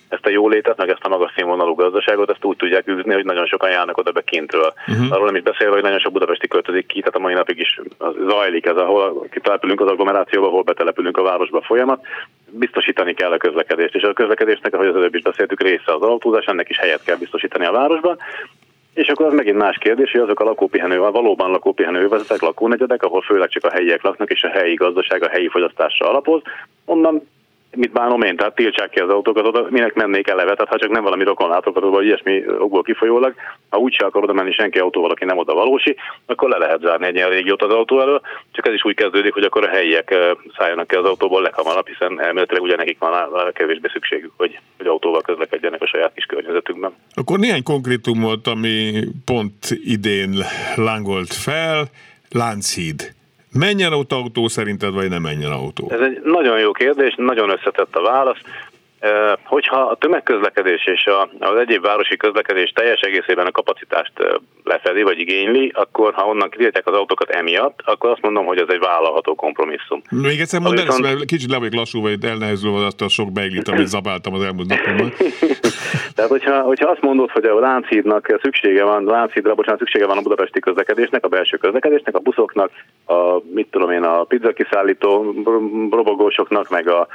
ezt a jólétet, meg ezt a magas színvonalú gazdaságot, ezt úgy tudják űzni, hogy nagyon sokan járnak oda be kintről. Uh-huh. Arról nem is beszélve, hogy nagyon sok budapesti költözik ki, tehát a mai napig is zajlik ez, ahol kitelepülünk az agglomerációba, ahol betelepülünk a városba folyamat. Biztosítani kell a közlekedést, és a közlekedésnek, ahogy az előbb is beszéltük, része az autózás, ennek is helyet kell biztosítani a városban. És akkor az megint más kérdés, hogy azok a lakópihenő, a valóban lakópihenő vezetek, lakónegyedek, ahol főleg csak a helyiek laknak, és a helyi gazdaság, a helyi fogyasztásra alapoz, onnan mit bánom én, tehát tiltsák ki az autókat, oda minek mennék eleve, tehát ha csak nem valami rokon látogató, vagy ilyesmi okból kifolyólag, ha úgyse akar oda menni senki autóval, aki nem oda valósi, akkor le lehet zárni egy ilyen régiót az autó elől, csak ez is úgy kezdődik, hogy akkor a helyiek szálljanak ki az autóból leghamarabb, hiszen elméletileg ugye nekik van kevésbé szükségük, hogy, hogy autóval közlekedjenek a saját kis környezetükben. Akkor néhány konkrétumot, ami pont idén lángolt fel, Lánchíd. Menjen ott autó szerinted, vagy nem menjen autó? Ez egy nagyon jó kérdés, nagyon összetett a válasz. Hogyha a tömegközlekedés és az egyéb városi közlekedés teljes egészében a kapacitást lefedi vagy igényli, akkor ha onnan kitiltják az autókat emiatt, akkor azt mondom, hogy ez egy vállalható kompromisszum. Még egyszer mondd viszont... mert kicsit le vagyok lassú, vagy elnehezülve azt a sok beiglit, amit zabáltam az elmúlt napokban. Tehát, hogyha, hogyha azt mondod, hogy a Lánchídnak szüksége van, Lánchídra, bocsánat, szüksége van a budapesti közlekedésnek, a belső közlekedésnek, a buszoknak, a, mit tudom én, a pizza kiszállító robogósoknak, meg a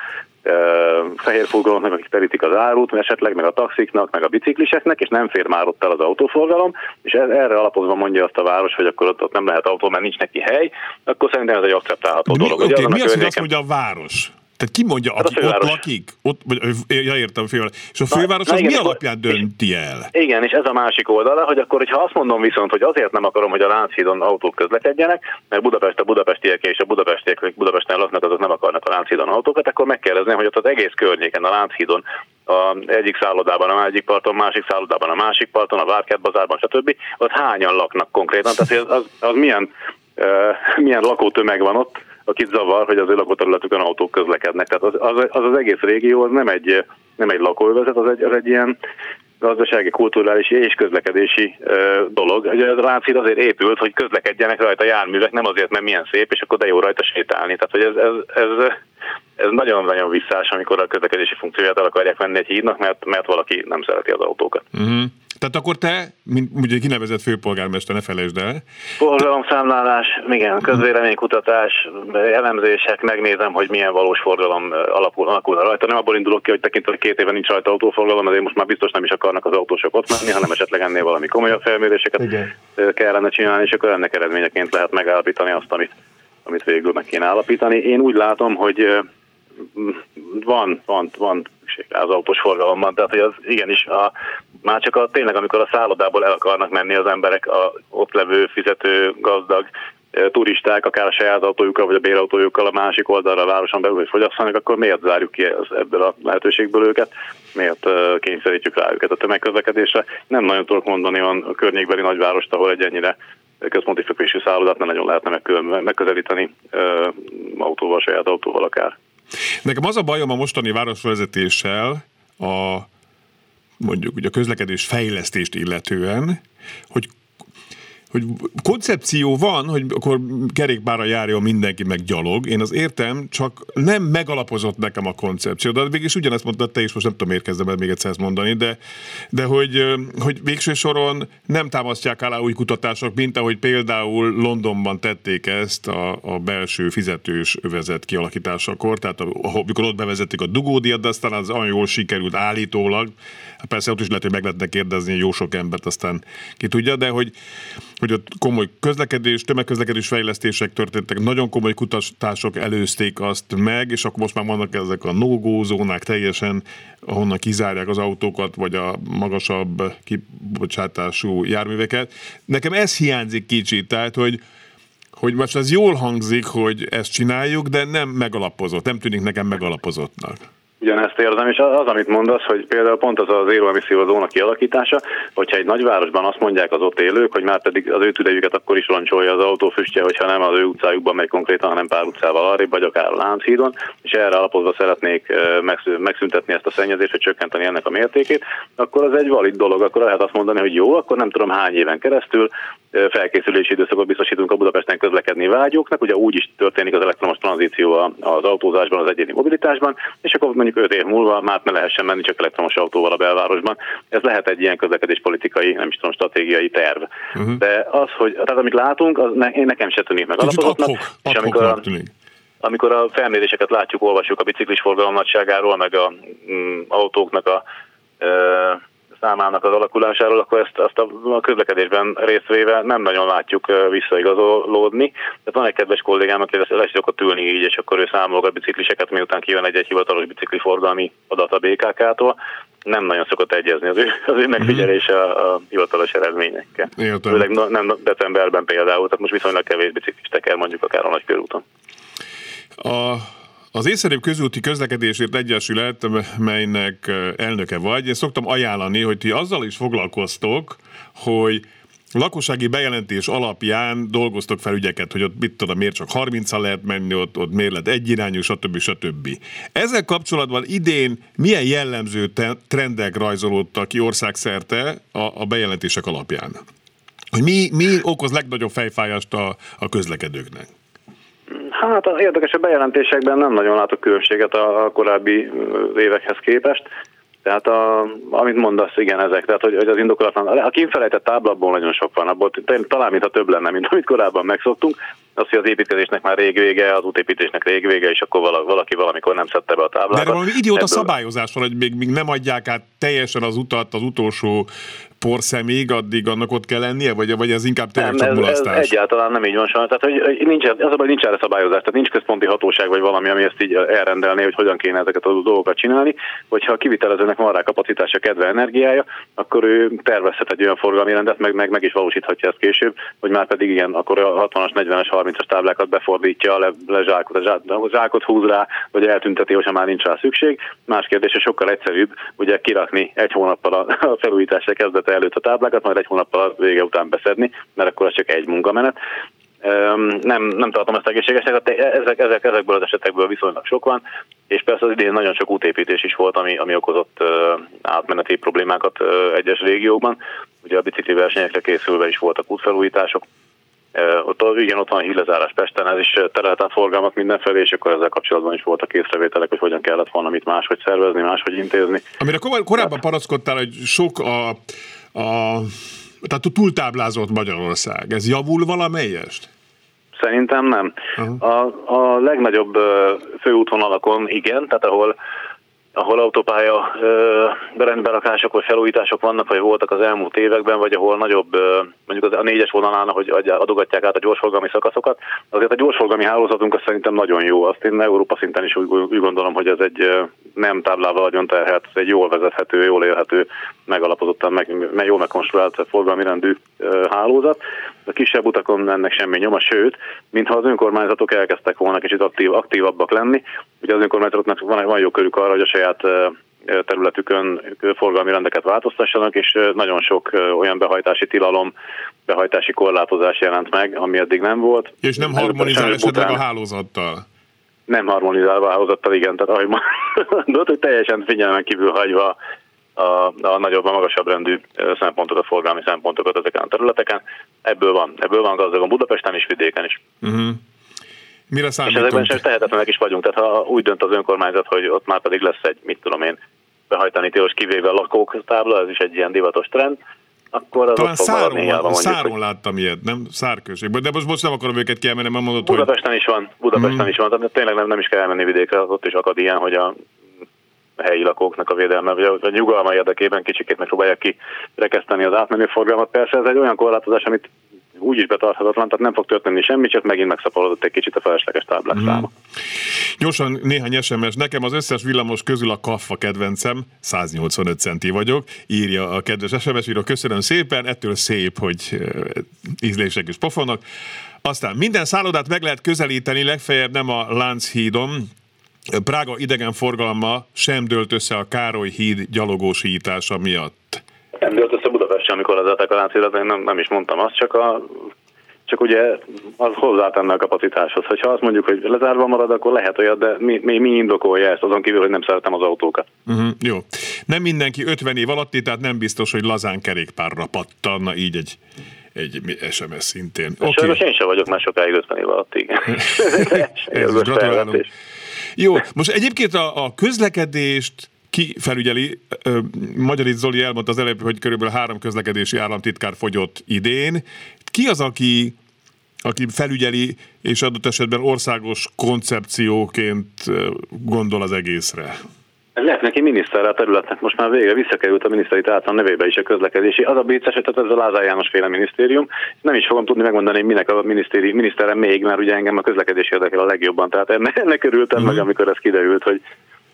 fehér furgonoknak, akik terítik az árut, esetleg meg a taxiknak, meg a bicikliseknek, és nem fér már ott el az autóforgalom, és erre alapozva mondja azt a város, hogy akkor ott, ott nem lehet autó, mert nincs neki hely, akkor szerintem ez egy akceptálható mi, dolog. Okay, mi az, hogy azt mondja a város? Tehát ki mondja, hát aki ott lakik? Ott, ja, értem, a főváros. És a főváros na, az igen, mi alapján dönti el? Igen, és ez a másik oldala, hogy akkor, hogyha azt mondom viszont, hogy azért nem akarom, hogy a Lánchídon autók közlekedjenek, mert Budapest a budapestiek és a budapestiek, akik Budapesten laknak, azok nem akarnak a Lánchídon autókat, akkor megkérdezném, hogy ott az egész környéken, a Lánchídon, a egyik szállodában, a másik parton, másik szállodában, a másik parton, a Várkert bazárban, stb. Ott hányan laknak konkrétan, tehát az, az, az milyen, uh, milyen lakótömeg van ott, akit zavar, hogy az ő lakóterületükön autók közlekednek. Tehát az az, az, az egész régió az nem egy, nem egy lakóövezet, az egy, az egy ilyen gazdasági, kulturális és közlekedési ö, dolog. Ugye a Rácid azért épült, hogy közlekedjenek rajta járművek, nem azért, mert milyen szép, és akkor de jó rajta sétálni. Tehát, hogy ez, ez, ez, ez nagyon-nagyon visszás, amikor a közlekedési funkcióját el akarják venni egy hídnak, mert, mert valaki nem szereti az autókat. Uh-huh. Tehát akkor te, mint ugye kinevezett főpolgármester, ne felejtsd el. Forgalomszámlálás, igen, közvéleménykutatás, elemzések, megnézem, hogy milyen valós forgalom alapul, alakul rajta. Nem abból indulok ki, hogy tekintve, hogy két éve nincs rajta autóforgalom, ezért most már biztos nem is akarnak az autósok ott menni, hanem esetleg ennél valami komolyabb felméréseket igen. kellene csinálni, és akkor ennek eredményeként lehet megállapítani azt, amit, amit végül meg kéne állapítani. Én úgy látom, hogy van, van, van szükség az autós forgalomban, tehát hogy az igenis a, már csak a, tényleg, amikor a szállodából el akarnak menni az emberek, a ott levő, fizető, gazdag turisták, akár a saját autójukkal vagy a bérautójukkal a másik oldalra a városon belül, hogy fogyasszanak, akkor miért zárjuk ki ebből a lehetőségből őket, miért kényszerítjük rá őket a tömegközlekedésre. Nem nagyon tudok mondani olyan környékbeli nagyvárost, ahol egy ennyire központi fekvésű szállodát nem nagyon lehetne megközelíteni autóval, saját autóval akár. Nekem az a bajom a mostani városvezetéssel, a mondjuk ugye a közlekedés fejlesztést illetően, hogy hogy koncepció van, hogy akkor kerékpára járjon mindenki meg gyalog, én az értem, csak nem megalapozott nekem a koncepció, de végig ugyanezt mondtad te is, most nem tudom, miért kezdem el még egyszer ezt mondani, de, de hogy, hogy végső soron nem támasztják alá új kutatások, mint ahogy például Londonban tették ezt a, a belső fizetős övezet kialakításakor, tehát amikor ott bevezették a dugódiat, de aztán az olyan jól sikerült állítólag, persze ott is lehet, hogy meg lehetne kérdezni jó sok embert, aztán ki tudja, de hogy hogy ott komoly közlekedés, tömegközlekedés fejlesztések történtek, nagyon komoly kutatások előzték azt meg, és akkor most már vannak ezek a no zónák teljesen, ahonnan kizárják az autókat, vagy a magasabb kibocsátású járműveket. Nekem ez hiányzik kicsit, tehát, hogy hogy most ez jól hangzik, hogy ezt csináljuk, de nem megalapozott, nem tűnik nekem megalapozottnak. Ugyanezt érzem, és az, amit mondasz, hogy például pont az az emisszió zóna kialakítása, hogyha egy nagyvárosban azt mondják az ott élők, hogy már pedig az ő tüdejüket akkor is roncsolja az autó füstje, hogyha nem az ő utcájukban megy konkrétan, hanem pár utcával arrébb, vagy akár a Lánchídon, és erre alapozva szeretnék megszüntetni ezt a szennyezést, hogy csökkenteni ennek a mértékét, akkor az egy valid dolog, akkor lehet azt mondani, hogy jó, akkor nem tudom hány éven keresztül felkészülési időszakot biztosítunk a Budapesten közlekedni vágyóknak, ugye úgy is történik az elektromos tranzíció az autózásban, az egyéni mobilitásban, és akkor mondjuk 5 év múlva már ne lehessen menni csak elektromos autóval a belvárosban. Ez lehet egy ilyen közlekedéspolitikai, nem is tudom, stratégiai terv. Uh-huh. De az, hogy tehát amit látunk, az ne, én nekem se tűnik meg alapozottnak, és amikor a, amikor a felméréseket látjuk, olvasjuk a biciklis forgalom nagyságáról, meg a mm, autóknak a számának az alakulásáról, akkor ezt azt a, közlekedésben részvéve nem nagyon látjuk visszaigazolódni. Tehát van egy kedves kollégám, aki lesz szokott ülni így, és akkor ő számolgat bicikliseket, miután kijön egy-egy hivatalos bicikliforgalmi adat a BKK-tól. Nem nagyon szokott egyezni az ő, az ő megfigyelése a, a hivatalos eredményekkel. Főleg nem decemberben például, tehát most viszonylag kevés biciklis teker mondjuk akár a nagykörúton. A az észszerűbb közúti közlekedésért egyesület, melynek elnöke vagy, én szoktam ajánlani, hogy ti azzal is foglalkoztok, hogy lakossági bejelentés alapján dolgoztok fel ügyeket, hogy ott mit tudom, miért csak 30 lehet menni, ott, ott miért lett egyirányú, stb. stb. Ezzel kapcsolatban idén milyen jellemző trendek rajzolódtak ki országszerte a, a bejelentések alapján? Hogy mi, mi okoz legnagyobb fejfájást a, a közlekedőknek? Hát az érdekes a bejelentésekben nem nagyon látok különbséget a korábbi évekhez képest. Tehát a, amit mondasz, igen, ezek, tehát hogy, hogy az indokolatlan, a kinfelejtett táblabból nagyon sok van, abból talán mintha több lenne, mint amit korábban megszoktunk. Az, hogy az építkezésnek már rég vége, az útépítésnek rég vége, és akkor valaki valamikor nem szedte be a táblát. De valami idióta Ebből... szabályozás van, hogy még, még nem adják át teljesen az utat az utolsó porszemig, addig annak ott kell lennie, vagy, vagy ez inkább tényleg nem, csak mulasztás? Ez, ez egyáltalán nem így van sajnos. Tehát, hogy nincs, az a nincs erre szabályozás, tehát nincs központi hatóság, vagy valami, ami ezt így elrendelné, hogy hogyan kéne ezeket a dolgokat csinálni. Hogyha a kivitelezőnek van rá kapacitása, kedve, energiája, akkor ő tervezhet egy olyan forgalmi rendet, meg, meg, meg is valósíthatja ezt később, hogy már pedig igen, akkor a 60-as, 40-es, 30-as táblákat befordítja, le, le zsákot, a, zsák, zsákot húz rá, vagy eltünteti, hogyha már nincs rá szükség. Más kérdés, hogy sokkal egyszerűbb ugye kirakni egy hónappal a felújításra kezdete előtt a táblákat, majd egy hónappal a vége után beszedni, mert akkor az csak egy munkamenet. Nem, nem tartom ezt egészségesnek, ezek, ezek, ezekből az esetekből viszonylag sok van, és persze az idén nagyon sok útépítés is volt, ami, ami okozott átmeneti problémákat egyes régiókban. Ugye a bicikli versenyekre készülve is voltak útfelújítások, ott, igen, ott van a hílezárás Pesten, ez is terelt át forgalmat mindenfelé, és akkor ezzel kapcsolatban is voltak észrevételek, hogy hogyan kellett volna mit máshogy szervezni, máshogy intézni. Amire korábban paraszkodtál, hogy sok a, a tehát túltáblázott Magyarország. Ez javul valamelyest? Szerintem nem. Uh-huh. A, a legnagyobb főútvonalakon igen, tehát ahol ahol autópálya rendberakások vagy felújítások vannak, vagy voltak az elmúlt években, vagy ahol nagyobb, mondjuk a négyes vonalán, hogy adogatják át a gyorsforgalmi szakaszokat, azért a gyorsforgalmi hálózatunk az szerintem nagyon jó. Azt én Európa szinten is úgy, gondolom, hogy ez egy nem táblával nagyon terhelt, egy jól vezethető, jól élhető, megalapozottan, meg, meg jól megkonstruált forgalmi rendű hálózat. A kisebb utakon ennek semmi nyoma, sőt, mintha az önkormányzatok elkezdtek volna kicsit aktív, aktívabbak lenni. Ugye az önkormányzatoknak van, van jó körük arra, hogy a saját területükön forgalmi rendeket változtassanak, és nagyon sok olyan behajtási tilalom, behajtási korlátozás jelent meg, ami eddig nem volt. És nem harmonizál esetleg a hálózattal? Nem harmonizálva a hálózattal, igen, tehát ahogy mondod, hogy teljesen figyelmen kívül hagyva a, a nagyobb, a magasabb rendű szempontokat, forgalmi szempontokat ezeken a területeken. Ebből van, ebből van gazdagon Budapesten is, vidéken is. Uh-huh. Mire És ezekben sem tehetetlenek is vagyunk. Tehát ha úgy dönt az önkormányzat, hogy ott már pedig lesz egy, mit tudom én, behajtani tilos kivéve lakók tábla, ez is egy ilyen divatos trend, akkor az Talán száron, mondjuk, száron hogy... láttam ilyet, nem? Szárközségben. De most, most nem akarom őket kiemelni, mert mondod, Budapesten hogy... is van, Budapesten hmm. is van, tehát tényleg nem, nem is kell elmenni vidékre, ott is akad ilyen, hogy a helyi lakóknak a védelme, vagy a nyugalma érdekében kicsikét megpróbálják ki rekeszteni az átmenő forgalmat. Persze ez egy olyan korlátozás, amit úgy is betarthatatlan, tehát nem fog történni semmi, csak megint megszaporodott egy kicsit a felesleges táblák mm. száma. Gyorsan néhány SMS. Nekem az összes villamos közül a kaffa kedvencem, 185 centi vagyok, írja a kedves SMS író. Köszönöm szépen, ettől szép, hogy ízlések is pofonnak. Aztán minden szállodát meg lehet közelíteni, legfeljebb nem a Lánchídon, Prága idegenforgalma sem dőlt össze a Károly híd gyalogósítása miatt. Nem dőlt össze Budapest amikor az a Lánchídat, én nem, nem is mondtam azt, csak a csak ugye az hozzátenne a kapacitáshoz. Ha azt mondjuk, hogy lezárva marad, akkor lehet olyat, de mi, mi, mi indokolja ezt, azon kívül, hogy nem szeretem az autókat. Uh-huh, jó. Nem mindenki 50 év alatti, tehát nem biztos, hogy lazán kerékpárra pattanna így egy egy SMS szintén. Okay. Sajnos én sem vagyok már sokáig 50 év alatt, igen. Ez gratulálunk. Jó, most egyébként a, a közlekedést ki felügyeli? Magyarit Zoli elmondta az előbb, hogy körülbelül három közlekedési államtitkár fogyott idén. Ki az, aki aki felügyeli, és adott esetben országos koncepcióként gondol az egészre? Lehet neki miniszter a területnek, most már végre visszakerült a miniszteri által nevébe is a közlekedési. Az a vicces, hogy ez a Lázár János féle minisztérium. Nem is fogom tudni megmondani, minek a minisztéri, miniszterem még, mert ugye engem a közlekedés érdekel a legjobban. Tehát ennek, ennek örültem uh-huh. meg, mhm. amikor ez kiderült, hogy,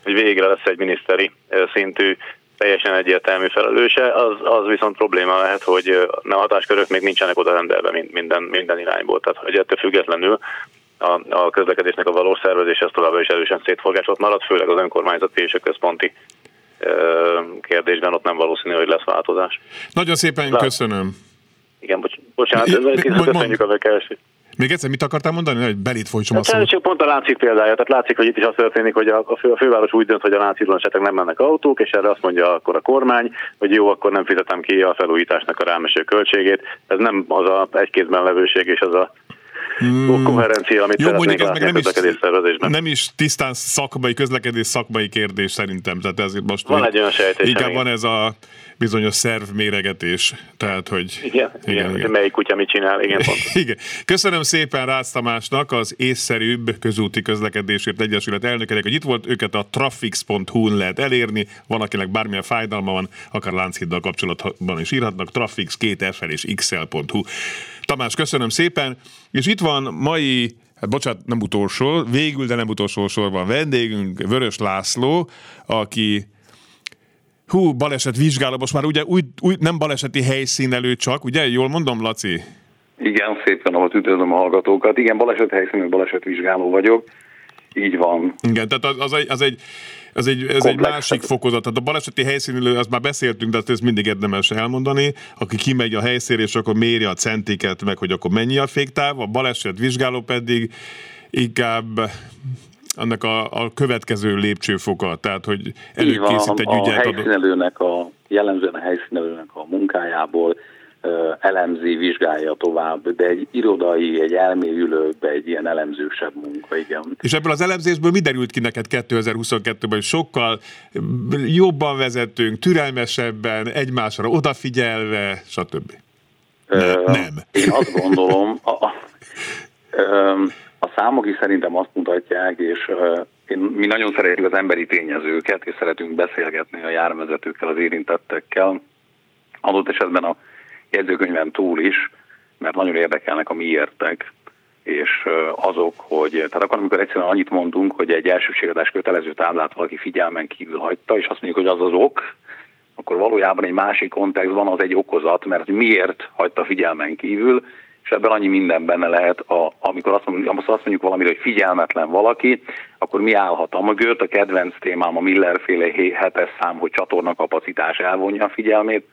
hogy végre lesz egy miniszteri szintű teljesen egyértelmű felelőse, az, az viszont probléma lehet, hogy a hatáskörök még nincsenek oda rendelve minden, minden irányból. Tehát, hogy ettől függetlenül a, a közlekedésnek a valós szervezés az továbbra is erősen szétforgásolt marad, főleg az önkormányzati és a központi kérdésben ott nem valószínű, hogy lesz változás. Nagyon szépen Lát. köszönöm. Igen, bocs, bocsánat, ez köszönjük a bekeresést. Még egyszer mit akartál mondani, hogy belit folytsom a szót? Csak pont a Láncid példája. Tehát látszik, hogy itt is az történik, hogy a, fő, a főváros úgy dönt, hogy a Láncidon esetleg nem mennek autók, és erre azt mondja akkor a kormány, hogy jó, akkor nem fizetem ki a felújításnak a rámeső költségét. Ez nem az a egy kézben levőség és az a hmm. koherencia, amit Jó, mondjuk ez meg nem is, nem is tisztán szakmai, közlekedés szakmai kérdés szerintem. Tehát ez most van egy olyan sejtés. Inkább van ez a bizonyos szervméregetés. Tehát, hogy... Igen, igen, igen. melyik kutya mit csinál, igen, pont. igen. Köszönöm szépen Rácz Tamásnak, az észszerűbb közúti közlekedésért egyesület elnökének, hogy itt volt, őket a trafix.hu-n lehet elérni, van, akinek bármilyen fájdalma van, akár Lánchiddal kapcsolatban is írhatnak, trafix 2 fl és xl.hu. Tamás, köszönöm szépen, és itt van mai hát bocsánat, nem utolsó, végül, de nem utolsó sorban vendégünk, Vörös László, aki hú, baleset vizsgáló, most már ugye új, új, nem baleseti helyszínelő csak, ugye? Jól mondom, Laci? Igen, szépen ahol üdvözlöm a hallgatókat. Igen, baleset helyszínű balesetvizsgáló vagyok. Így van. Igen, tehát az, az egy, az egy ez egy, ez egy másik fokozat. Tehát a baleseti helyszínülő, azt már beszéltünk, de ez mindig érdemes elmondani, aki kimegy a helyszínre, és akkor méri a centiket, meg hogy akkor mennyi a féktáv, a baleset vizsgáló pedig inkább annak a, a következő lépcsőfoka, tehát hogy előkészít egy ügyet. A helyszínelőnek, a, jellemzően a helyszínelőnek a munkájából elemzi, vizsgálja tovább, de egy irodai, egy elmélyülőbb, egy ilyen elemzősebb munka, igen. És ebből az elemzésből mi derült ki neked 2022-ben, hogy sokkal jobban vezetünk, türelmesebben, egymásra odafigyelve, stb. Ne, nem. Én azt gondolom, a, a, a számok is szerintem azt mutatják, és én, mi nagyon szeretjük az emberi tényezőket, és szeretünk beszélgetni a járművezetőkkel, az érintettekkel, adott esetben a jegyzőkönyven túl is, mert nagyon érdekelnek a miértek, és azok, hogy, tehát akkor, amikor egyszerűen annyit mondunk, hogy egy elsőségadás kötelező táblát valaki figyelmen kívül hagyta, és azt mondjuk, hogy az az ok, akkor valójában egy másik kontextban az egy okozat, mert miért hagyta figyelmen kívül, és ebben annyi minden benne lehet, a, amikor azt mondjuk, azt mondjuk valamire, hogy figyelmetlen valaki, akkor mi állhat a mögött? A kedvenc témám a Miller-féle hetes szám, hogy csatorna elvonja a figyelmét,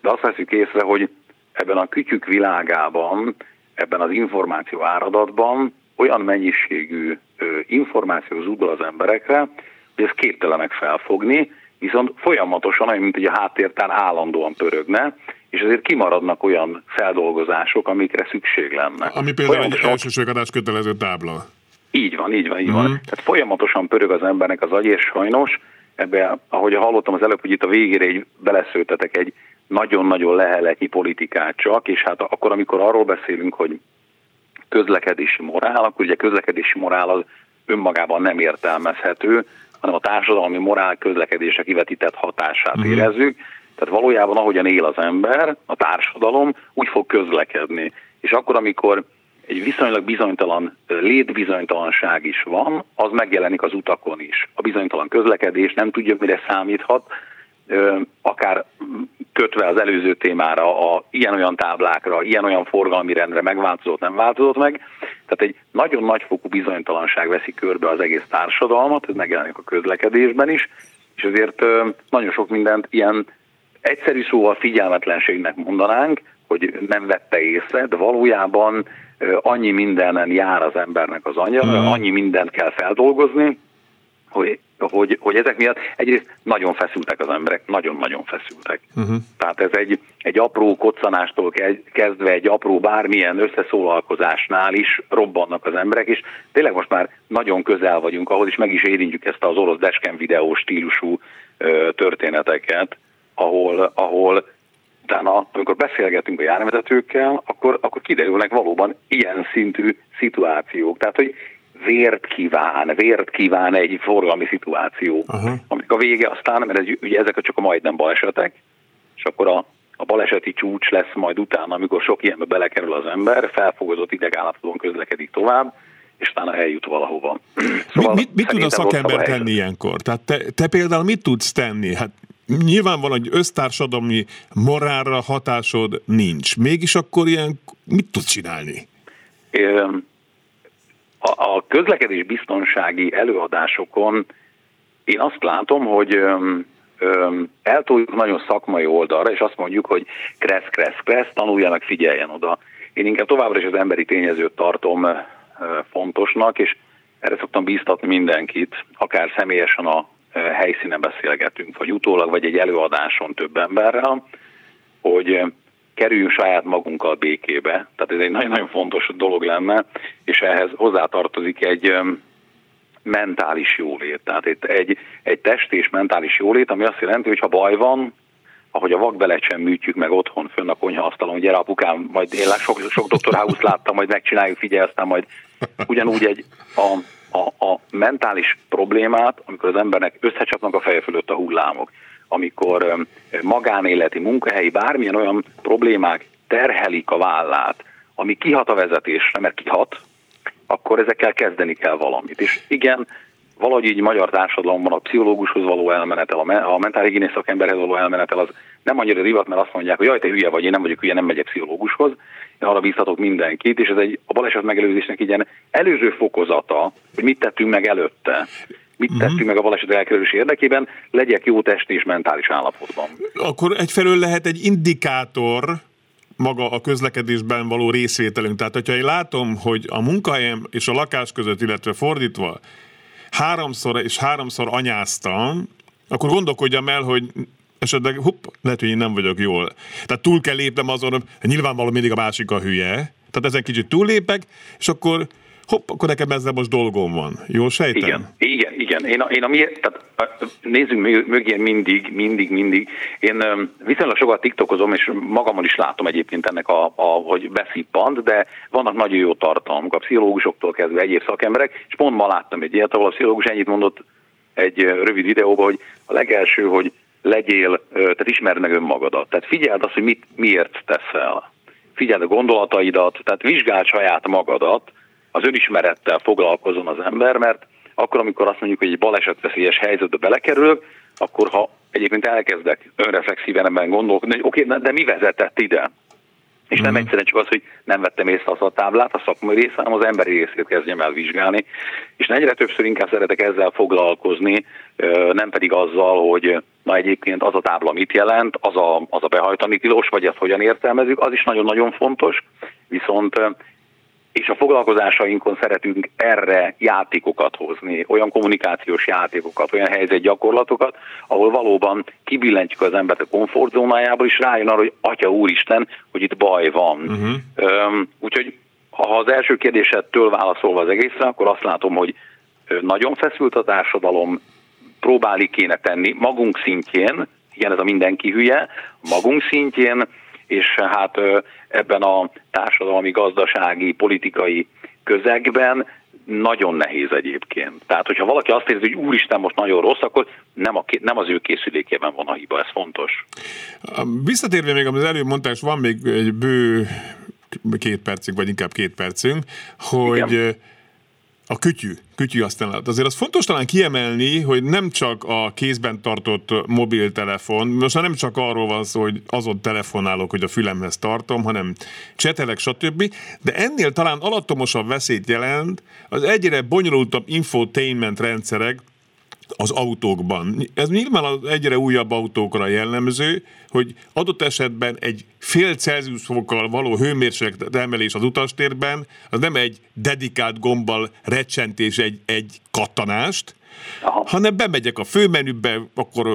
de azt veszük észre, hogy ebben a kütyük világában, ebben az információ áradatban olyan mennyiségű információ zúdul az emberekre, hogy ezt képtelenek felfogni, viszont folyamatosan, olyan, mint hogy a háttértár állandóan pörögne, és ezért kimaradnak olyan feldolgozások, amikre szükség lenne. Ami például egy elsőségadás kötelező tábla. Így van, így van, így uh-huh. van. Mhm. Tehát folyamatosan pörög az embernek az agy, és sajnos ebbe, ahogy hallottam az előbb, hogy itt a végére egy beleszőtetek egy nagyon-nagyon leheletnyi politikát csak, és hát akkor, amikor arról beszélünk, hogy közlekedési morál, akkor ugye közlekedési morál az önmagában nem értelmezhető, hanem a társadalmi morál közlekedésre kivetített hatását uh-huh. érezzük. Tehát valójában ahogyan él az ember, a társadalom, úgy fog közlekedni. És akkor, amikor egy viszonylag bizonytalan létbizonytalanság is van, az megjelenik az utakon is. A bizonytalan közlekedés nem tudja, mire számíthat, akár kötve az előző témára, a ilyen-olyan táblákra, ilyen-olyan forgalmi rendre megváltozott, nem változott meg. Tehát egy nagyon nagyfokú bizonytalanság veszi körbe az egész társadalmat, ez megjelenik a közlekedésben is, és ezért nagyon sok mindent ilyen egyszerű szóval figyelmetlenségnek mondanánk, hogy nem vette észre, de valójában annyi mindenen jár az embernek az anya, mm. annyi mindent kell feldolgozni, hogy, hogy, hogy ezek miatt egyrészt nagyon feszültek az emberek, nagyon-nagyon feszültek. Uh-huh. Tehát ez egy, egy apró koccanástól kezdve egy apró bármilyen összeszólalkozásnál is robbannak az emberek, és tényleg most már nagyon közel vagyunk ahhoz, és meg is érintjük ezt az orosz desken videó stílusú ö, történeteket, ahol, ahol utána, amikor beszélgetünk a járvezetőkkel, akkor, akkor kiderülnek valóban ilyen szintű szituációk. Tehát, hogy vért kíván, vért kíván egy forgalmi szituáció, uh-huh. amik a vége aztán, mert ez, ugye ezek csak a majdnem balesetek, és akkor a, a baleseti csúcs lesz majd utána, amikor sok ilyenbe belekerül az ember, felfogozott idegállapotban közlekedik tovább, és utána eljut valahova. Szóval mit, mit, mit tud a szakember tenni ilyenkor? Tehát te, te például mit tudsz tenni? Hát nyilvánvalóan, hogy össztársadalmi morálra hatásod nincs. Mégis akkor ilyen mit tudsz csinálni? A, közlekedés biztonsági előadásokon én azt látom, hogy eltoljuk nagyon szakmai oldalra, és azt mondjuk, hogy kressz, kressz, kressz, tanuljanak, figyeljen oda. Én inkább továbbra is az emberi tényezőt tartom fontosnak, és erre szoktam bíztatni mindenkit, akár személyesen a helyszínen beszélgetünk, vagy utólag, vagy egy előadáson több emberrel, hogy kerüljünk saját magunkkal békébe. Tehát ez egy nagyon-nagyon fontos dolog lenne, és ehhez hozzátartozik egy mentális jólét. Tehát itt egy, egy test és mentális jólét, ami azt jelenti, hogy ha baj van, ahogy a vakbelet sem műtjük meg otthon, fönn a konyhaasztalon, gyere apukám, majd én sok, sok doktor House láttam, majd megcsináljuk, figyelj, aztán majd ugyanúgy egy a, a, a mentális problémát, amikor az embernek összecsapnak a feje fölött a hullámok, amikor magánéleti, munkahelyi, bármilyen olyan problémák terhelik a vállát, ami kihat a vezetésre, mert kihat, akkor ezekkel kezdeni kell valamit. És igen, valahogy így magyar társadalomban a pszichológushoz való elmenetel, a mentálhigiénész szakemberhez való elmenetel az nem annyira divat, mert azt mondják, hogy jaj, te hülye vagy, én nem vagyok hülye, nem megyek pszichológushoz. Én arra bíztatok mindenkit, és ez egy a baleset megelőzésnek ilyen előző fokozata, hogy mit tettünk meg előtte mit uh-huh. tettünk meg a baleset elkerülés érdekében, legyek jó testi és mentális állapotban. Akkor egyfelől lehet egy indikátor, maga a közlekedésben való részvételünk. Tehát, hogyha én látom, hogy a munkahelyem és a lakás között, illetve fordítva háromszor és háromszor anyáztam, akkor gondolkodjam el, hogy esetleg hupp, lehet, hogy én nem vagyok jól. Tehát túl kell lépnem azon, nyilvánvalóan mindig a másik a hülye, tehát ezen kicsit túllépek, és akkor hopp, akkor nekem ezzel most dolgom van. Jól sejtem? Igen, igen, igen. Én a, én a mi, tehát nézzünk mögé mindig, mindig, mindig. Én viszonylag sokat tiktokozom, és magamon is látom egyébként ennek, a, a, hogy beszippant, de vannak nagyon jó tartalmak a pszichológusoktól kezdve egyéb szakemberek, és pont ma láttam egy ilyet, ahol a pszichológus ennyit mondott egy rövid videóban, hogy a legelső, hogy legyél, tehát ismerd meg önmagadat. Tehát figyeld azt, hogy mit, miért teszel. Figyeld a gondolataidat, tehát vizsgáld saját magadat, az önismerettel foglalkozon az ember, mert akkor, amikor azt mondjuk, hogy egy balesetveszélyes helyzetbe belekerülök, akkor ha egyébként elkezdek önreflexíven ebben gondolkodni, hogy oké, okay, de mi vezetett ide? És nem mhm. egyszerűen csak az, hogy nem vettem észre az a táblát, a szakmai része, hanem az emberi részét kezdjem el vizsgálni. És egyre többször inkább szeretek ezzel foglalkozni, nem pedig azzal, hogy na egyébként az a tábla mit jelent, az a, az a behajtani tilos, vagy ezt hogyan értelmezzük, az is nagyon-nagyon fontos. Viszont és a foglalkozásainkon szeretünk erre játékokat hozni, olyan kommunikációs játékokat, olyan helyzetgyakorlatokat, ahol valóban kibillentjük az embert a komfortzónájából, és rájön arra, hogy Atya Úristen, hogy itt baj van. Uh-huh. úgyhogy ha az első kérdésettől válaszolva az egészre, akkor azt látom, hogy nagyon feszült a társadalom, próbáli kéne tenni magunk szintjén, igen, ez a mindenki hülye, magunk szintjén, és hát ebben a társadalmi, gazdasági, politikai közegben nagyon nehéz egyébként. Tehát, hogyha valaki azt érzi, hogy úristen, most nagyon rossz, akkor nem, a, nem az ő készülékében van a hiba, ez fontos. Visszatérve még, amit előbb mondtál, és van még egy bő két percünk, vagy inkább két percünk, hogy Igen a kütyű, kütyű használat. Azért az fontos talán kiemelni, hogy nem csak a kézben tartott mobiltelefon, most nem csak arról van szó, hogy azon telefonálok, hogy a fülemhez tartom, hanem csetelek, stb. De ennél talán alattomosabb veszélyt jelent az egyre bonyolultabb infotainment rendszerek, az autókban. Ez nyilván az egyre újabb autókra jellemző, hogy adott esetben egy fél Celsius fokkal való hőmérséklet emelés az utastérben, az nem egy dedikált gombbal recsentés egy, egy kattanást, Aha. hanem bemegyek a főmenübe, akkor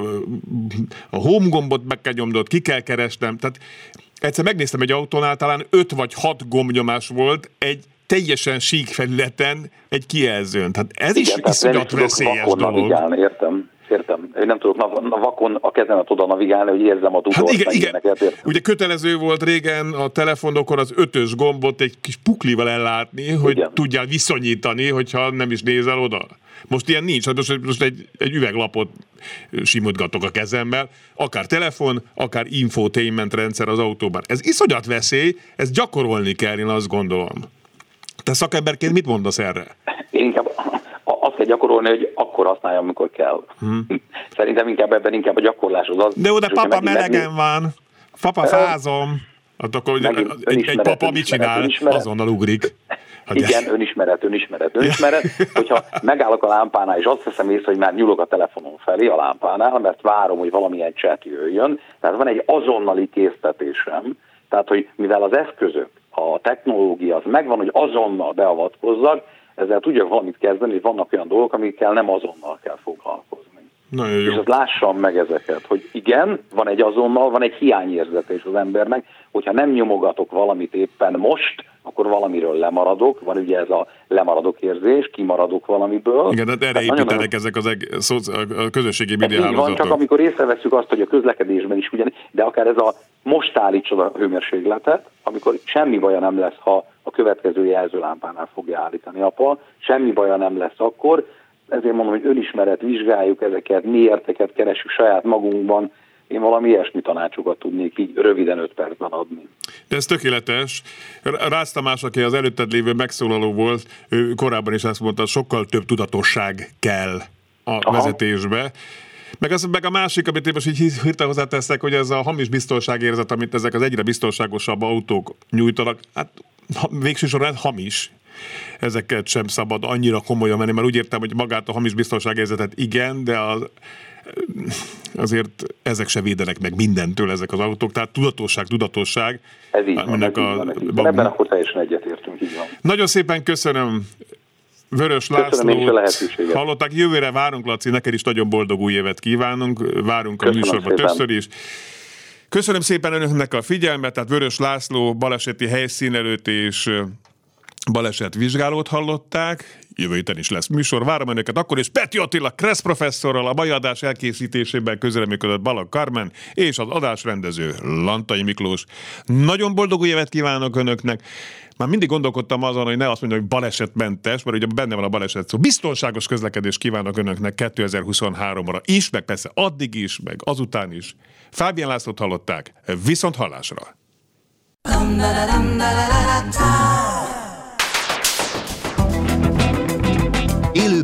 a home gombot meg kell nyomnod, ki kell keresnem. Tehát egyszer megnéztem egy autónál, talán öt vagy hat gombnyomás volt egy teljesen sík felületen egy kijelzőn. Tehát ez Igen, is iszonyat veszélyes dolog. Vigálni, értem. értem. Én nem tudok a vakon a kezemet oda navigálni, hogy érzem a hát igen, igen. Ugye kötelező volt régen a telefonokon az ötös gombot egy kis puklival ellátni, hogy igen. tudjál viszonyítani, hogyha nem is nézel oda. Most ilyen nincs, hát most, most egy, egy üveglapot simutgatok a kezemmel, akár telefon, akár infotainment rendszer az autóban. Ez iszonyat veszély, ezt gyakorolni kell, én azt gondolom. Te szakemberként mit mondasz erre? Én inkább azt kell gyakorolni, hogy akkor használjam, amikor kell. Hmm. Szerintem inkább ebben inkább a gyakorlás az. De oda papa melegen van, papa fázom. Hát akkor Megint egy, egy papa mit csinál? Azonnal ugrik. Hát Igen, ez... önismeret, önismeret, önismeret. Hogyha megállok a lámpánál, és azt veszem észre, hogy már nyúlok a telefonon felé a lámpánál, mert várom, hogy valamilyen chat jöjjön. Tehát van egy azonnali késztetésem, tehát, hogy mivel az eszközök, a technológia az megvan, hogy azonnal beavatkozzak, ezzel tudjak valamit kezdeni, hogy vannak olyan dolgok, amikkel nem azonnal kell foglalkozni. Nagyon jó. És azt lássam meg ezeket, hogy igen, van egy azonnal, van egy hiányérzete is az embernek, hogyha nem nyomogatok valamit éppen most, akkor valamiről lemaradok, van ugye ez a lemaradok érzés, kimaradok valamiből. Igen, de erre építenek ezek az eg- a közösségi média van, csak amikor észreveszünk azt, hogy a közlekedésben is ugyan, de akár ez a most állítsad a hőmérsékletet, amikor semmi baja nem lesz, ha a következő jelzőlámpánál fogja állítani apa, semmi baja nem lesz akkor, ezért mondom, hogy önismeret, vizsgáljuk ezeket, miérteket keresünk saját magunkban, én valami ilyesmi tanácsokat tudnék így röviden öt percben adni. De ez tökéletes. Rász Tamás, aki az előtted lévő megszólaló volt, ő korábban is azt mondta, sokkal több tudatosság kell a Aha. vezetésbe. Meg, az, meg a másik, amit én most így hirtelen hozzáteszek, hogy ez a hamis biztonságérzet, amit ezek az egyre biztonságosabb autók nyújtanak, hát végső soron hamis ezeket sem szabad annyira komolyan menni, mert úgy értem, hogy magát a hamis biztonságérzetet igen, de az, azért ezek se védenek meg mindentől ezek az autók, tehát tudatosság, tudatosság. Ez így van, ez a, így van, ez így van. Ebben akkor teljesen egyetértünk, így van. Nagyon szépen köszönöm Vörös László, hallották, jövőre várunk, Laci, neked is nagyon boldog új évet kívánunk, várunk Köszönöm a műsorban többször is. Köszönöm szépen önöknek a figyelmet, tehát Vörös László baleseti helyszín előtt és baleset vizsgálót hallották, jövő héten is lesz műsor, várom önöket akkor, és Peti Attila Kressz professzorral a mai adás elkészítésében közreműködött Balak Carmen, és az adásrendező Lantai Miklós. Nagyon boldog új évet kívánok önöknek! Már mindig gondolkodtam azon, hogy ne azt mondjam, hogy balesetmentes, mert ugye benne van a baleset szó. Biztonságos közlekedés kívánok önöknek 2023-ra is, meg persze addig is, meg azután is. Fábián Lászlót hallották, viszont hallásra!